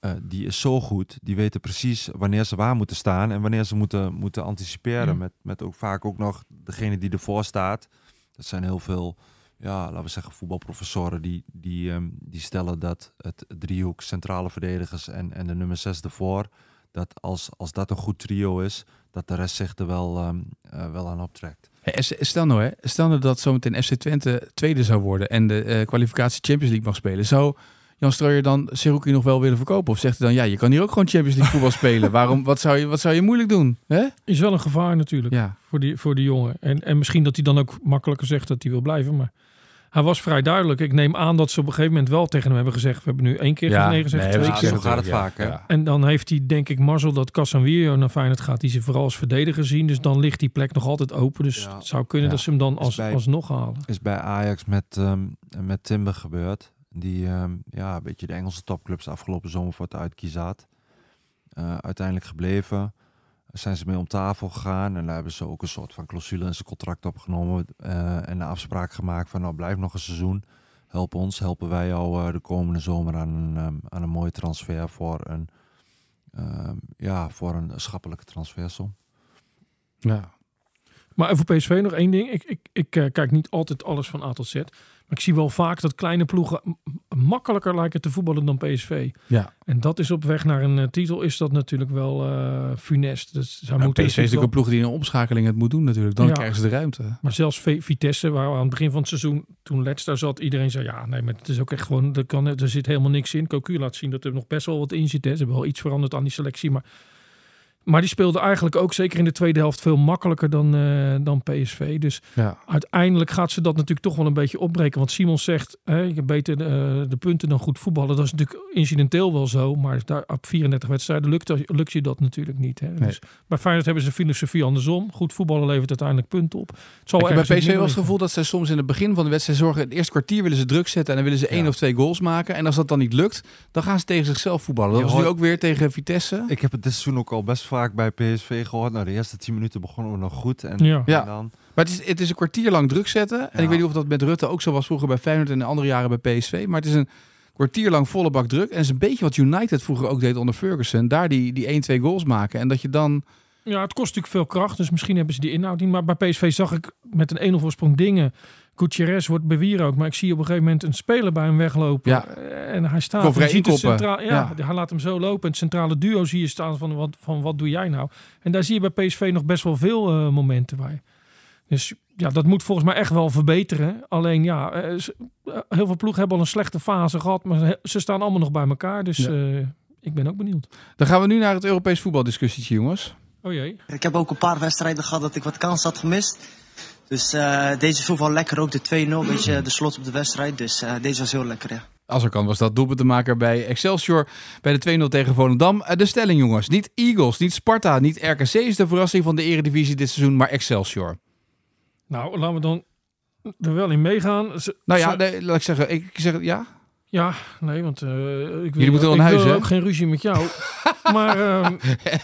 Speaker 4: eh, die is zo goed. Die weten precies wanneer ze waar moeten staan en wanneer ze moeten, moeten anticiperen.
Speaker 5: Ja.
Speaker 4: Met, met ook vaak ook nog degene die ervoor staat. Dat zijn heel veel, ja, laten we zeggen, voetbalprofessoren die, die, ehm, die stellen dat het driehoek centrale verdedigers en, en de nummer zes ervoor. Dat als, als dat een goed trio is, dat de rest zich er wel, ehm, eh, wel aan optrekt.
Speaker 3: Stel nou, hè, stel nou dat zometeen FC Twente tweede zou worden en de eh, kwalificatie Champions League mag spelen. Zou Jan Strooijer dan Seruki nog wel willen verkopen? Of zegt hij dan, ja, je kan hier ook gewoon Champions League voetbal spelen. Waarom, wat, zou je, wat zou je moeilijk doen? Hè?
Speaker 5: Is wel een gevaar natuurlijk
Speaker 3: Ja.
Speaker 5: voor, die, voor die jongen. En, en misschien dat hij dan ook makkelijker zegt dat hij wil blijven. Maar hij was vrij duidelijk. Ik neem aan dat ze op een gegeven moment wel tegen hem hebben gezegd. We hebben nu één keer
Speaker 3: Ja,
Speaker 5: nee gezegd,
Speaker 3: nee,
Speaker 5: twee
Speaker 4: ja,
Speaker 5: keer.
Speaker 4: zo gaat het vaak, hè?
Speaker 5: En dan heeft hij denk ik mazzel dat Casemiro naar Feyenoord gaat. Die ze vooral als verdediger zien. Dus dan ligt die plek nog altijd open. Dus
Speaker 4: Ja.
Speaker 5: het zou kunnen
Speaker 3: Ja.
Speaker 5: dat ze hem dan als,
Speaker 4: bij-
Speaker 5: alsnog halen.
Speaker 4: Is bij Ajax met, ehm, met Timber gebeurd. Die ehm, ja, een beetje de Engelse topclubs afgelopen zomer voor het uitkiezen had. Eh, uiteindelijk gebleven. Zijn ze mee om tafel gegaan. En daar hebben ze ook een soort van clausule in zijn contract opgenomen. eh, en de afspraak gemaakt van nou blijf nog een seizoen. Help ons, helpen wij jou eh, de komende zomer aan een, ehm, aan een mooie transfer voor een, ehm, ja, voor een schappelijke transfersom.
Speaker 3: Ja.
Speaker 5: Maar over PSV nog één ding. Ik, ik, ik eh, kijk niet altijd alles van A tot Z. Maar ik zie wel vaak dat kleine ploegen makkelijker lijken te voetballen dan PSV.
Speaker 3: Ja.
Speaker 5: En dat is op weg naar een eh, titel is dat natuurlijk wel eh funest. Dus zij moeten
Speaker 3: PSV is natuurlijk een ploeg die in een omschakeling het moet doen natuurlijk. Dan
Speaker 5: Ja.
Speaker 3: krijgen ze de ruimte.
Speaker 5: Maar zelfs V- Vitesse, waar aan het begin van het seizoen, toen Let's daar zat, iedereen zei ja, nee, maar het is ook echt gewoon, er, kan, er zit helemaal niks in. Cocu laat zien dat er nog best wel wat in zit. Hè. Ze hebben wel iets veranderd aan die selectie, maar, maar die speelde eigenlijk ook zeker in de tweede helft veel makkelijker dan, eh, dan PSV. Dus
Speaker 3: Ja.
Speaker 5: uiteindelijk gaat ze dat natuurlijk toch wel een beetje opbreken. Want Simons zegt, hè, je hebt beter de, de punten dan goed voetballen. Dat is natuurlijk incidenteel wel zo, maar daar, op 34 wedstrijden lukt, lukt je dat natuurlijk niet. Hè. Dus bij Feyenoord hebben ze de filosofie andersom. Goed voetballen levert uiteindelijk punten op. Het zal
Speaker 3: Ik heb bij PSV
Speaker 5: het
Speaker 3: wel het gevoel dat ze soms in het begin van de wedstrijd zorgen. Het eerste kwartier willen ze druk zetten en dan willen ze één
Speaker 4: Ja.
Speaker 3: of twee goals maken. En als dat dan niet lukt, dan gaan ze tegen zichzelf voetballen. Dat was nu ook weer tegen Vitesse.
Speaker 4: Ik heb het dit seizoen ook al best vaak bij PSV gehoord. Nou, de eerste 10 minuten begonnen we nog goed. En,
Speaker 5: Ja.
Speaker 3: Ja.
Speaker 4: en dan...
Speaker 3: Maar het is, het is een kwartier lang druk zetten. En
Speaker 4: Ja.
Speaker 3: ik weet niet of dat met Rutte ook zo was vroeger bij Feyenoord en de andere jaren bij PSV. Maar het is een kwartier lang volle bak druk. En het is een beetje wat United vroeger ook deed onder Ferguson. Daar die, die 1-2 goals maken. En dat je dan...
Speaker 5: Ja, het kost natuurlijk veel kracht, dus misschien hebben ze die inhoud niet. Maar bij PSV zag ik met een 1-0 voorsprong dingen. Gutierrez wordt bewier ook, maar ik zie op een gegeven moment een speler bij hem weglopen.
Speaker 3: Ja.
Speaker 5: Eh, En hij staat. Je ziet het centraal, ja,
Speaker 3: Ja.
Speaker 5: hij laat hem zo lopen. En het centrale duo zie je staan van wat, van wat doe jij nou? En daar zie je bij PSV nog best wel veel eh, momenten bij. Dus ja, dat moet volgens mij echt wel verbeteren. Alleen ja, eh, heel veel ploegen hebben al een slechte fase gehad, maar ze- staan allemaal nog bij elkaar. Dus
Speaker 3: Ja.
Speaker 5: ik ben ook benieuwd.
Speaker 3: Dan gaan we nu naar het Europees voetbaldiscussietje, jongens.
Speaker 5: Oh jee.
Speaker 10: Ik heb ook een paar wedstrijden gehad dat ik wat kans had gemist. Dus eh, deze voelt wel lekker. Ook de 2-0, een beetje de slot op de wedstrijd. Dus eh, deze was heel lekker, ja.
Speaker 3: Als er kan was dat doelpunt te maken bij Excelsior bij de 2-0 tegen Volendam. Eh, De stelling jongens, niet Eagles, niet Sparta, niet RKC is de verrassing van de eredivisie dit seizoen, maar Excelsior.
Speaker 5: Nou, laten we dan er wel in meegaan.
Speaker 3: Nou ja, nee, laat ik zeggen, ik zeg ja.
Speaker 5: Ja, nee, want eh, ik wil,
Speaker 3: Jullie moeten wel
Speaker 5: ik
Speaker 3: naar huis,
Speaker 5: wil
Speaker 3: hè?
Speaker 5: ook geen ruzie met jou. maar ehm,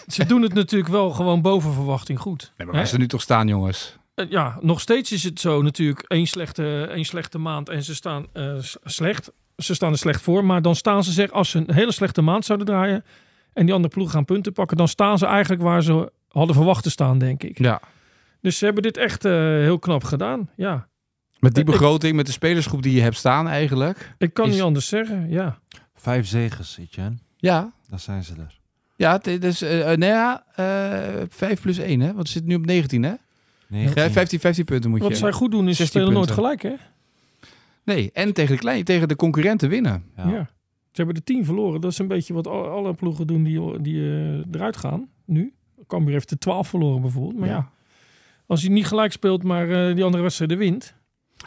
Speaker 5: ze doen het natuurlijk wel gewoon boven verwachting goed.
Speaker 3: Nee, maar waar ze nu toch staan, jongens?
Speaker 5: Eh, ja, nog steeds is het zo natuurlijk één slechte, één slechte maand en ze staan eh, slecht. Ze staan er slecht voor, maar dan staan ze zeg als ze een hele slechte maand zouden draaien en die andere ploeg gaan punten pakken, dan staan ze eigenlijk waar ze hadden verwacht te staan, denk ik.
Speaker 3: Ja.
Speaker 5: Dus ze hebben dit echt eh, heel knap gedaan. Ja,
Speaker 3: Met die begroting, met de spelersgroep die je hebt staan eigenlijk.
Speaker 5: ik kan
Speaker 3: Is-
Speaker 5: niet anders zeggen. Ja,
Speaker 4: Vijf zegens, Etienne.
Speaker 3: Ja,
Speaker 4: Daar zijn ze er.
Speaker 3: ja het is eh, eh, nou ja, eh 5 plus 1, hè? Want het zit nu op 19, hè?
Speaker 4: 19.
Speaker 3: Ja, 15, 15 punten moet je.
Speaker 5: wat zij goed doen is ze
Speaker 3: 16
Speaker 5: spelen nooit gelijk, hè?
Speaker 3: Nee, en tegen de, klein, tegen de concurrenten winnen.
Speaker 4: Ja.
Speaker 5: Ja. Ze hebben de tien verloren. Dat is een beetje wat al- alle ploegen doen die, die eh, eruit gaan nu. Cambuur heeft de 12 verloren bijvoorbeeld. Maar ja,
Speaker 3: Ja.
Speaker 5: als hij niet gelijk speelt, maar eh, die andere wedstrijden wint.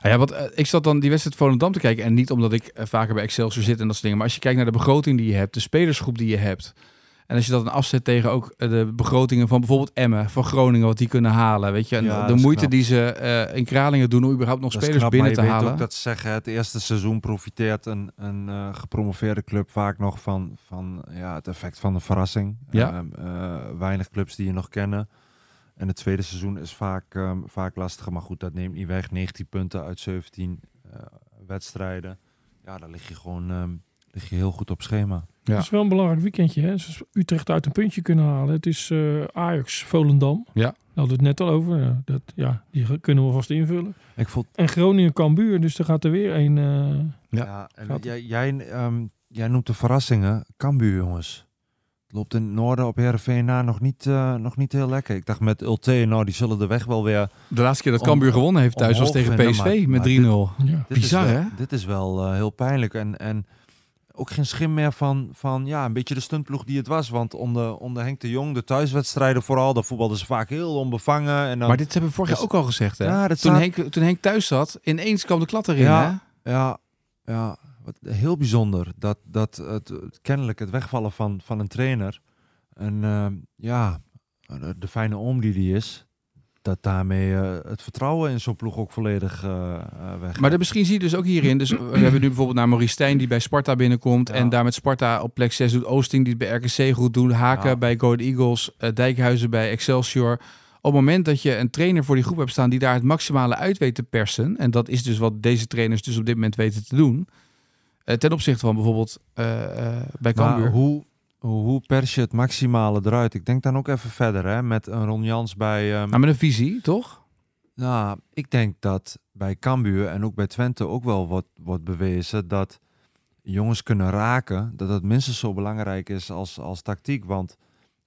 Speaker 3: Ah Ja, want eh, ik zat dan die wedstrijd Volendam te kijken. En niet omdat ik eh, vaker bij Excelsior zit en dat soort dingen. Maar als je kijkt naar de begroting die je hebt, de spelersgroep die je hebt. En als je dat dan afzet tegen ook eh, de begrotingen van bijvoorbeeld Emmen, van Groningen, wat die kunnen halen. Weet je, en
Speaker 4: Ja,
Speaker 3: de moeite
Speaker 4: knap.
Speaker 3: die ze in Kralingen doen om überhaupt nog
Speaker 4: Dat
Speaker 3: spelers
Speaker 4: knap,
Speaker 3: binnen te halen.
Speaker 4: ook dat ze zeggen, het eerste seizoen profiteert een, een gepromoveerde club vaak nog van, van ja, het effect van de verrassing.
Speaker 3: Ja.
Speaker 4: Ehm, eh, weinig clubs die je nog kennen. En het tweede seizoen is vaak, ehm, vaak lastiger. Maar goed, dat neemt niet weg. 19 punten uit 17 eh, wedstrijden. Ja, daar lig je gewoon ehm, lig je heel goed op schema.
Speaker 3: Ja.
Speaker 5: Het is wel een belangrijk weekendje. Hè? Utrecht uit een puntje kunnen halen. Het is eh, Ajax, Volendam.
Speaker 3: Ja.
Speaker 5: Daar hadden we het net al over. Ja, dat, ja, die kunnen we vast invullen.
Speaker 4: Ik vond,
Speaker 5: En Groningen, Cambuur. Dus er gaat er weer een... eh,
Speaker 3: Ja.
Speaker 4: ja, en
Speaker 5: Gaat-
Speaker 4: jij, jij, ehm, jij noemt de verrassingen. Cambuur, jongens. Loopt in het noorden op Heerenveen na nog niet, eh, nog niet heel lekker. Ik dacht met Ulte, nou die zullen de weg wel weer
Speaker 3: De laatste keer dat Cambuur gewonnen heeft thuis was tegen PSV
Speaker 4: maar-
Speaker 3: met
Speaker 4: maar
Speaker 3: 3-0.
Speaker 5: ja.
Speaker 4: Dit
Speaker 3: Bizar, hè?
Speaker 4: Dit is wel eh, heel pijnlijk. En, en ook geen schim meer van, van ja, een beetje de stuntploeg die het was. Want onder, onder Henk de Jong, de thuiswedstrijden vooral, daar voetbalden ze vaak heel onbevangen. En dan,
Speaker 3: Maar dit hebben we vorig jaar
Speaker 4: Dus-
Speaker 3: ook al gezegd, hè?
Speaker 4: Ja,
Speaker 3: toen,
Speaker 4: staat-
Speaker 3: Henk, toen Henk thuis zat, ineens kwam de klad erin,
Speaker 4: Ja.
Speaker 3: hè?
Speaker 4: Ja, ja wat, heel bijzonder. Dat, dat het, kennelijk het wegvallen van, van een trainer. En ehm, ja, de, fijne oom die die is. Dat daarmee eh, het vertrouwen in zo'n ploeg ook volledig eh eh, weg.
Speaker 3: Maar dat misschien zie je dus ook hierin. Dus we hebben nu bijvoorbeeld naar Maurice Stijn die bij Sparta binnenkomt.
Speaker 4: Ja.
Speaker 3: En daar met Sparta op plek 6 doet. Oosting die het bij RKC goed doet. Haken
Speaker 4: Ja.
Speaker 3: bij Go Eagles. Dijkhuizen bij Excelsior. Op het moment dat je een trainer voor die groep hebt staan die daar het maximale uit weet te persen. En dat is dus wat deze trainers dus op dit moment weten te doen. Eh, ten opzichte van bijvoorbeeld eh, eh, bij Cambuur.
Speaker 4: hoe, hoe, hoe pers je het maximale eruit? Ik denk dan ook even verder, hè, met een Ron Jans bij...
Speaker 3: Maar met een visie, toch?
Speaker 4: Nou, ik denk dat bij Cambuur en ook bij Twente ook wel wordt, wordt bewezen dat jongens kunnen raken, dat het minstens zo belangrijk is als, als tactiek. Want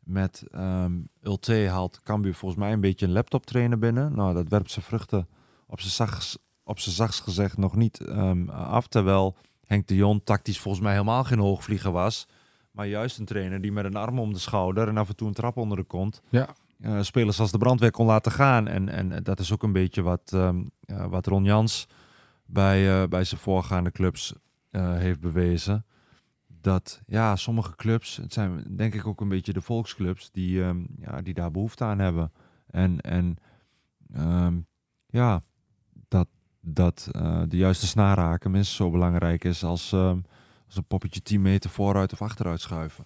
Speaker 4: met ehm Ulte haalt Cambuur volgens mij een beetje een laptop trainer binnen. Nou, dat werpt zijn vruchten op zijn zachts, op zijn zachts gezegd nog niet ehm, af. Terwijl Henk de Jong tactisch volgens mij helemaal geen hoogvlieger was. Maar juist een trainer die met een arm om de schouder en af en toe een trap onder de kont
Speaker 3: Ja.
Speaker 4: eh, spelers als de brandweer kon laten gaan. En, en dat is ook een beetje wat, ehm, ja, wat Ron Jans bij, eh, bij zijn voorgaande clubs eh, heeft bewezen. Dat ja, sommige clubs, het zijn denk ik ook een beetje de volksclubs, die, ehm, ja, die daar behoefte aan hebben. En, en ehm, ja, dat, eh, de juiste snaar raken minstens zo belangrijk is als, ehm, als een poppetje 10 meter vooruit of achteruit schuiven.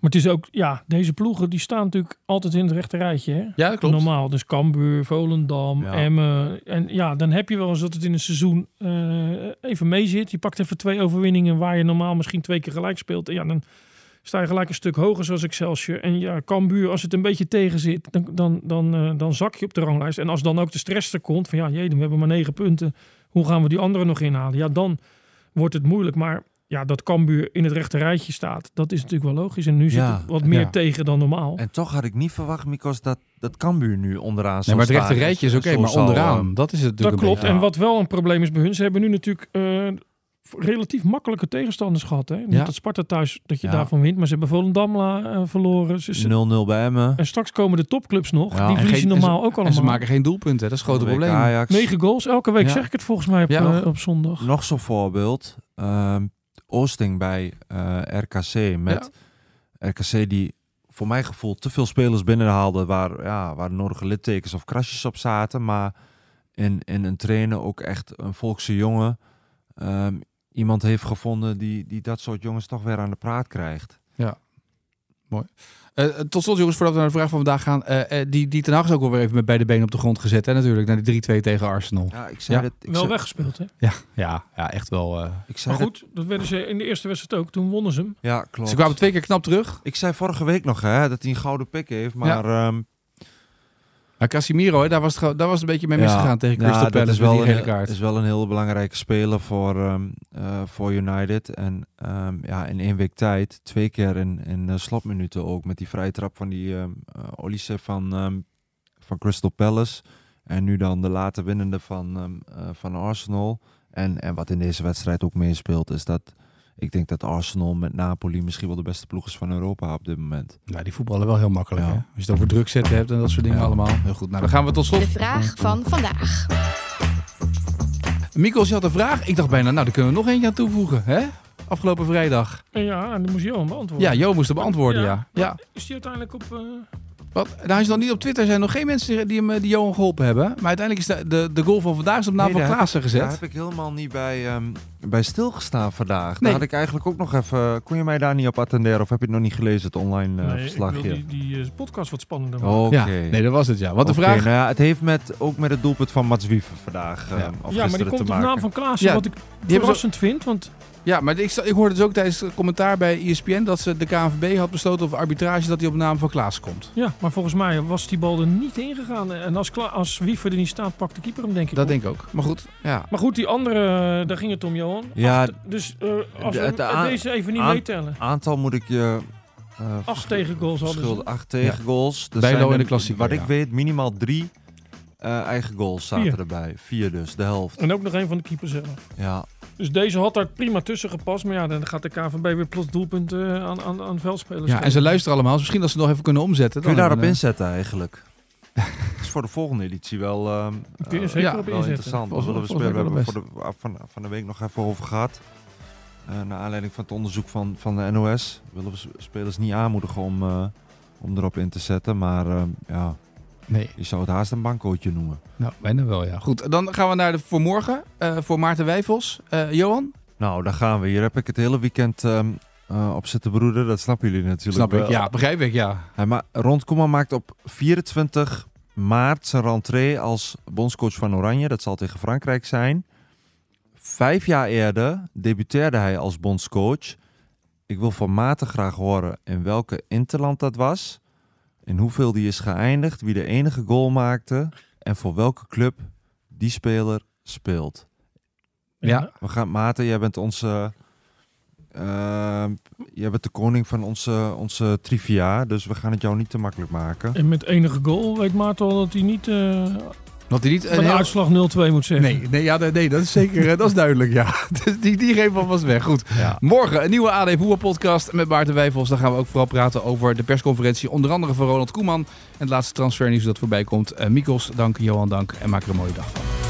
Speaker 5: Maar het is ook, ja, deze ploegen die staan natuurlijk altijd in het rechte rijtje. Hè?
Speaker 3: Ja, klopt.
Speaker 5: Normaal, dus Cambuur, Volendam,
Speaker 4: Ja.
Speaker 5: Emmen. En ja, dan heb je wel eens dat het in een seizoen eh, even mee zit. Je pakt even twee overwinningen waar je normaal misschien twee keer gelijk speelt. En ja, dan sta je gelijk een stuk hoger zoals Excelsior. En ja, Cambuur, als het een beetje tegen zit, dan, dan, dan, eh, dan zak je op de ranglijst. En als dan ook de stress er komt van ja, jee, we hebben maar negen punten. Hoe gaan we die anderen nog inhalen? Ja, dan wordt het moeilijk. Maar ja, dat Cambuur in het rechte rijtje staat, dat is natuurlijk wel logisch. En nu zit
Speaker 4: Ja,
Speaker 5: het wat meer
Speaker 3: ja.
Speaker 5: tegen dan normaal.
Speaker 4: En toch had ik niet verwacht, Mikos, dat, dat Cambuur nu onderaan
Speaker 3: Nee, maar het rechte rijtje is oké, maar onderaan.
Speaker 4: eh,
Speaker 3: dat is het
Speaker 5: Dat
Speaker 3: natuurlijk een
Speaker 5: klopt.
Speaker 3: beetje.
Speaker 5: En wat wel een probleem is bij hun, ze hebben nu natuurlijk eh, relatief makkelijke tegenstanders gehad. Hè? Niet
Speaker 3: Ja.
Speaker 5: dat Sparta thuis, dat je
Speaker 4: Ja.
Speaker 5: daarvan wint, maar ze hebben Volendam eh, verloren. Ze, ze-
Speaker 4: 0-0 bij Emmen.
Speaker 5: en straks komen de topclubs nog.
Speaker 4: Ja.
Speaker 5: die
Speaker 4: En
Speaker 5: verliezen
Speaker 3: geen- en ze-
Speaker 5: normaal ook allemaal.
Speaker 3: En ze maken geen doelpunten, dat is het grote probleem.
Speaker 4: Ajax.
Speaker 5: Negen goals elke week,
Speaker 3: Ja.
Speaker 5: zeg ik het volgens mij op,
Speaker 3: Ja.
Speaker 5: eh, op zondag.
Speaker 4: Nog zo'n voorbeeld. ehm, Oosting bij eh, RKC. Met RKC die voor mijn gevoel te veel spelers binnenhaalde waar, ja, waar de nodige littekens of krasjes op zaten. Maar in, in een trainer ook echt een volkse jongen. Ehm, iemand heeft gevonden die, die dat soort jongens toch weer aan de praat krijgt.
Speaker 3: Mooi. Eh, eh, tot slot, jongens, voordat we naar de vraag van vandaag gaan. eh, die, die Ten Hag is ook wel weer even met beide benen op de grond gezet, hè, natuurlijk. Naar die 3-2 tegen Arsenal.
Speaker 4: Ja, ik zei
Speaker 3: Ja.
Speaker 4: dat. Ik
Speaker 5: Wel
Speaker 4: zei,
Speaker 5: weggespeeld, hè?
Speaker 3: Ja, ja, ja echt wel. eh.
Speaker 4: ik zei
Speaker 5: Maar goed, dat werden ze in de eerste wedstrijd ook. Toen wonnen ze hem.
Speaker 4: ja, klopt.
Speaker 3: Ze kwamen twee keer knap terug.
Speaker 4: Ik zei vorige week nog hè, dat hij een gouden pik heeft, maar ehm,
Speaker 3: Maar Casimiro, hè, daar, was het, daar was het een beetje mee
Speaker 4: Ja.
Speaker 3: misgegaan tegen Crystal
Speaker 4: ja,
Speaker 3: Palace
Speaker 4: is wel,
Speaker 3: die
Speaker 4: een,
Speaker 3: kaart.
Speaker 4: is wel een heel belangrijke speler voor, ehm, eh, voor United. En ehm, ja, in één week tijd, twee keer in, in de slotminuten ook, met die vrije trap van die eh, Olise van, van Crystal Palace. En nu dan de late winnende van, van Arsenal. En, en wat in deze wedstrijd ook meespeelt, is dat ik denk dat Arsenal met Napoli misschien wel de beste ploeg is van Europa op dit moment.
Speaker 3: Nou, die voetballen wel heel makkelijk.
Speaker 4: Ja.
Speaker 3: Hè? Als je het over druk zetten hebt en dat soort dingen
Speaker 4: Ja.
Speaker 3: allemaal. Heel goed. Nou, dan gaan we tot slot.
Speaker 11: De vraag van vandaag.
Speaker 3: Mikos, je had een vraag. Ik dacht bijna, nou, daar kunnen we nog eentje aan toevoegen. Hè? Afgelopen vrijdag.
Speaker 5: Ja, en die moest Johan beantwoorden.
Speaker 3: Ja, Jo moest hem beantwoorden, ja. ja.
Speaker 5: Is die uiteindelijk op... eh,
Speaker 3: Wat? Nou, hij is nog niet op Twitter. Er zijn nog geen mensen die, hem, eh, die Johan geholpen hebben. Maar uiteindelijk is de, de, de goal van vandaag is op naam
Speaker 4: Nee,
Speaker 3: van Klaassen gezet.
Speaker 4: Daar heb ik helemaal niet bij, ehm, bij stilgestaan vandaag.
Speaker 3: Nee.
Speaker 4: Daar had ik eigenlijk ook nog even... Kon je mij daar niet op attenderen of heb je het nog niet gelezen, het online eh,
Speaker 5: nee, ik
Speaker 4: verslagje?
Speaker 5: wil die, die eh, podcast wat spannender maken.
Speaker 4: Oké.
Speaker 3: Ja, nee, dat was het, ja. Wat de vraag...
Speaker 4: nou ja, het heeft met, ook met het doelpunt van Mats Wiever vandaag
Speaker 3: Ja.
Speaker 4: of
Speaker 5: ja, maar die komt op naam van Klaassen.
Speaker 3: Ja,
Speaker 5: wat ik verrassend vind. Want
Speaker 3: Ja, maar ik, ik hoorde dus ook tijdens het commentaar bij ESPN dat ze de KNVB had besloten over arbitrage dat hij op naam van Klaas komt.
Speaker 5: ja, maar volgens mij was die bal er niet ingegaan. En als, Kla als Wiever er niet staat, pakt de keeper hem denk ik
Speaker 3: Dat
Speaker 5: op.
Speaker 3: denk ik ook. Maar goed, ja.
Speaker 5: Maar goed, die andere, eh, daar ging het om, Johan.
Speaker 4: Ja,
Speaker 5: Acht- dus eh, als
Speaker 4: de-
Speaker 5: we
Speaker 4: het aan-
Speaker 5: deze even niet meetellen.
Speaker 4: Aantal moet ik je... eh,
Speaker 5: Acht tegengoals hadden ze.
Speaker 4: Acht tegengoals. Er
Speaker 3: Bijlo
Speaker 4: zijn
Speaker 3: in de klassieker,
Speaker 4: Wat
Speaker 3: ja.
Speaker 4: ik weet, minimaal drie eh, eigen goals zaten
Speaker 5: Vier.
Speaker 4: erbij. Vier dus, de helft.
Speaker 5: En ook nog een van de keepers zelf.
Speaker 4: Ja.
Speaker 5: Dus deze had daar prima tussen gepast. Maar ja, dan gaat de KVB weer plots doelpunten aan, aan, aan veldspelers.
Speaker 3: ja, en ze luisteren allemaal. Dus misschien dat ze nog even kunnen omzetten.
Speaker 4: Kun je daarop inzetten eigenlijk? Voor de volgende editie wel, ehm,
Speaker 5: Kun je
Speaker 4: eh,
Speaker 5: zeker
Speaker 3: ja,
Speaker 5: op
Speaker 4: wel interessant. Dat willen we. We hebben voor de, van, van de week nog even over gehad. Eh naar aanleiding van het onderzoek van, van de NOS willen we spelers niet aanmoedigen om, eh, om erop in te zetten. Maar ehm, ja,
Speaker 3: Nee,
Speaker 4: je zou het haast een bankcootje noemen.
Speaker 3: nou, bijna wel, ja. Goed, dan gaan we naar de voor morgen. voor Maarten Wijfels. Johan?
Speaker 4: Nou, daar gaan we. Hier heb ik het hele weekend ehm, eh, op zitten broeden. Dat snappen jullie natuurlijk
Speaker 3: Snap ik. Ja, begrijp ik, ja.
Speaker 4: Hij ma Rond Koeman maakt op 24 maart zijn rentree als bondscoach van Oranje. Dat zal tegen Frankrijk zijn. Vijf jaar eerder debuteerde hij als bondscoach. Ik wil van Maarten graag horen in welke interland dat was. In hoeveel die is geëindigd. Wie de enige goal maakte. En voor welke club die speler speelt.
Speaker 3: Ja.
Speaker 4: We gaan, Maarten, jij bent onze... eh, jij bent de koning van onze, onze trivia. Dus we gaan het jou niet te makkelijk maken.
Speaker 5: En met enige goal weet Maarten al dat hij niet eh
Speaker 3: Want hij niet
Speaker 5: van
Speaker 3: een heel-
Speaker 5: uitslag 0-2 moet zeggen.
Speaker 3: Nee, nee, ja, nee, nee, dat is zeker, eh, dat is duidelijk, ja. Dus die, die geven we alvast weg. Goed.
Speaker 4: Ja.
Speaker 3: Morgen een nieuwe AD Voetbalpodcast met Maarten Wijfels. Dan gaan we ook vooral praten over de persconferentie, onder andere van Ronald Koeman. En het laatste transfernieuws dat voorbij komt. Eh Mikos, dank. Johan, dank. En maak er een mooie dag van.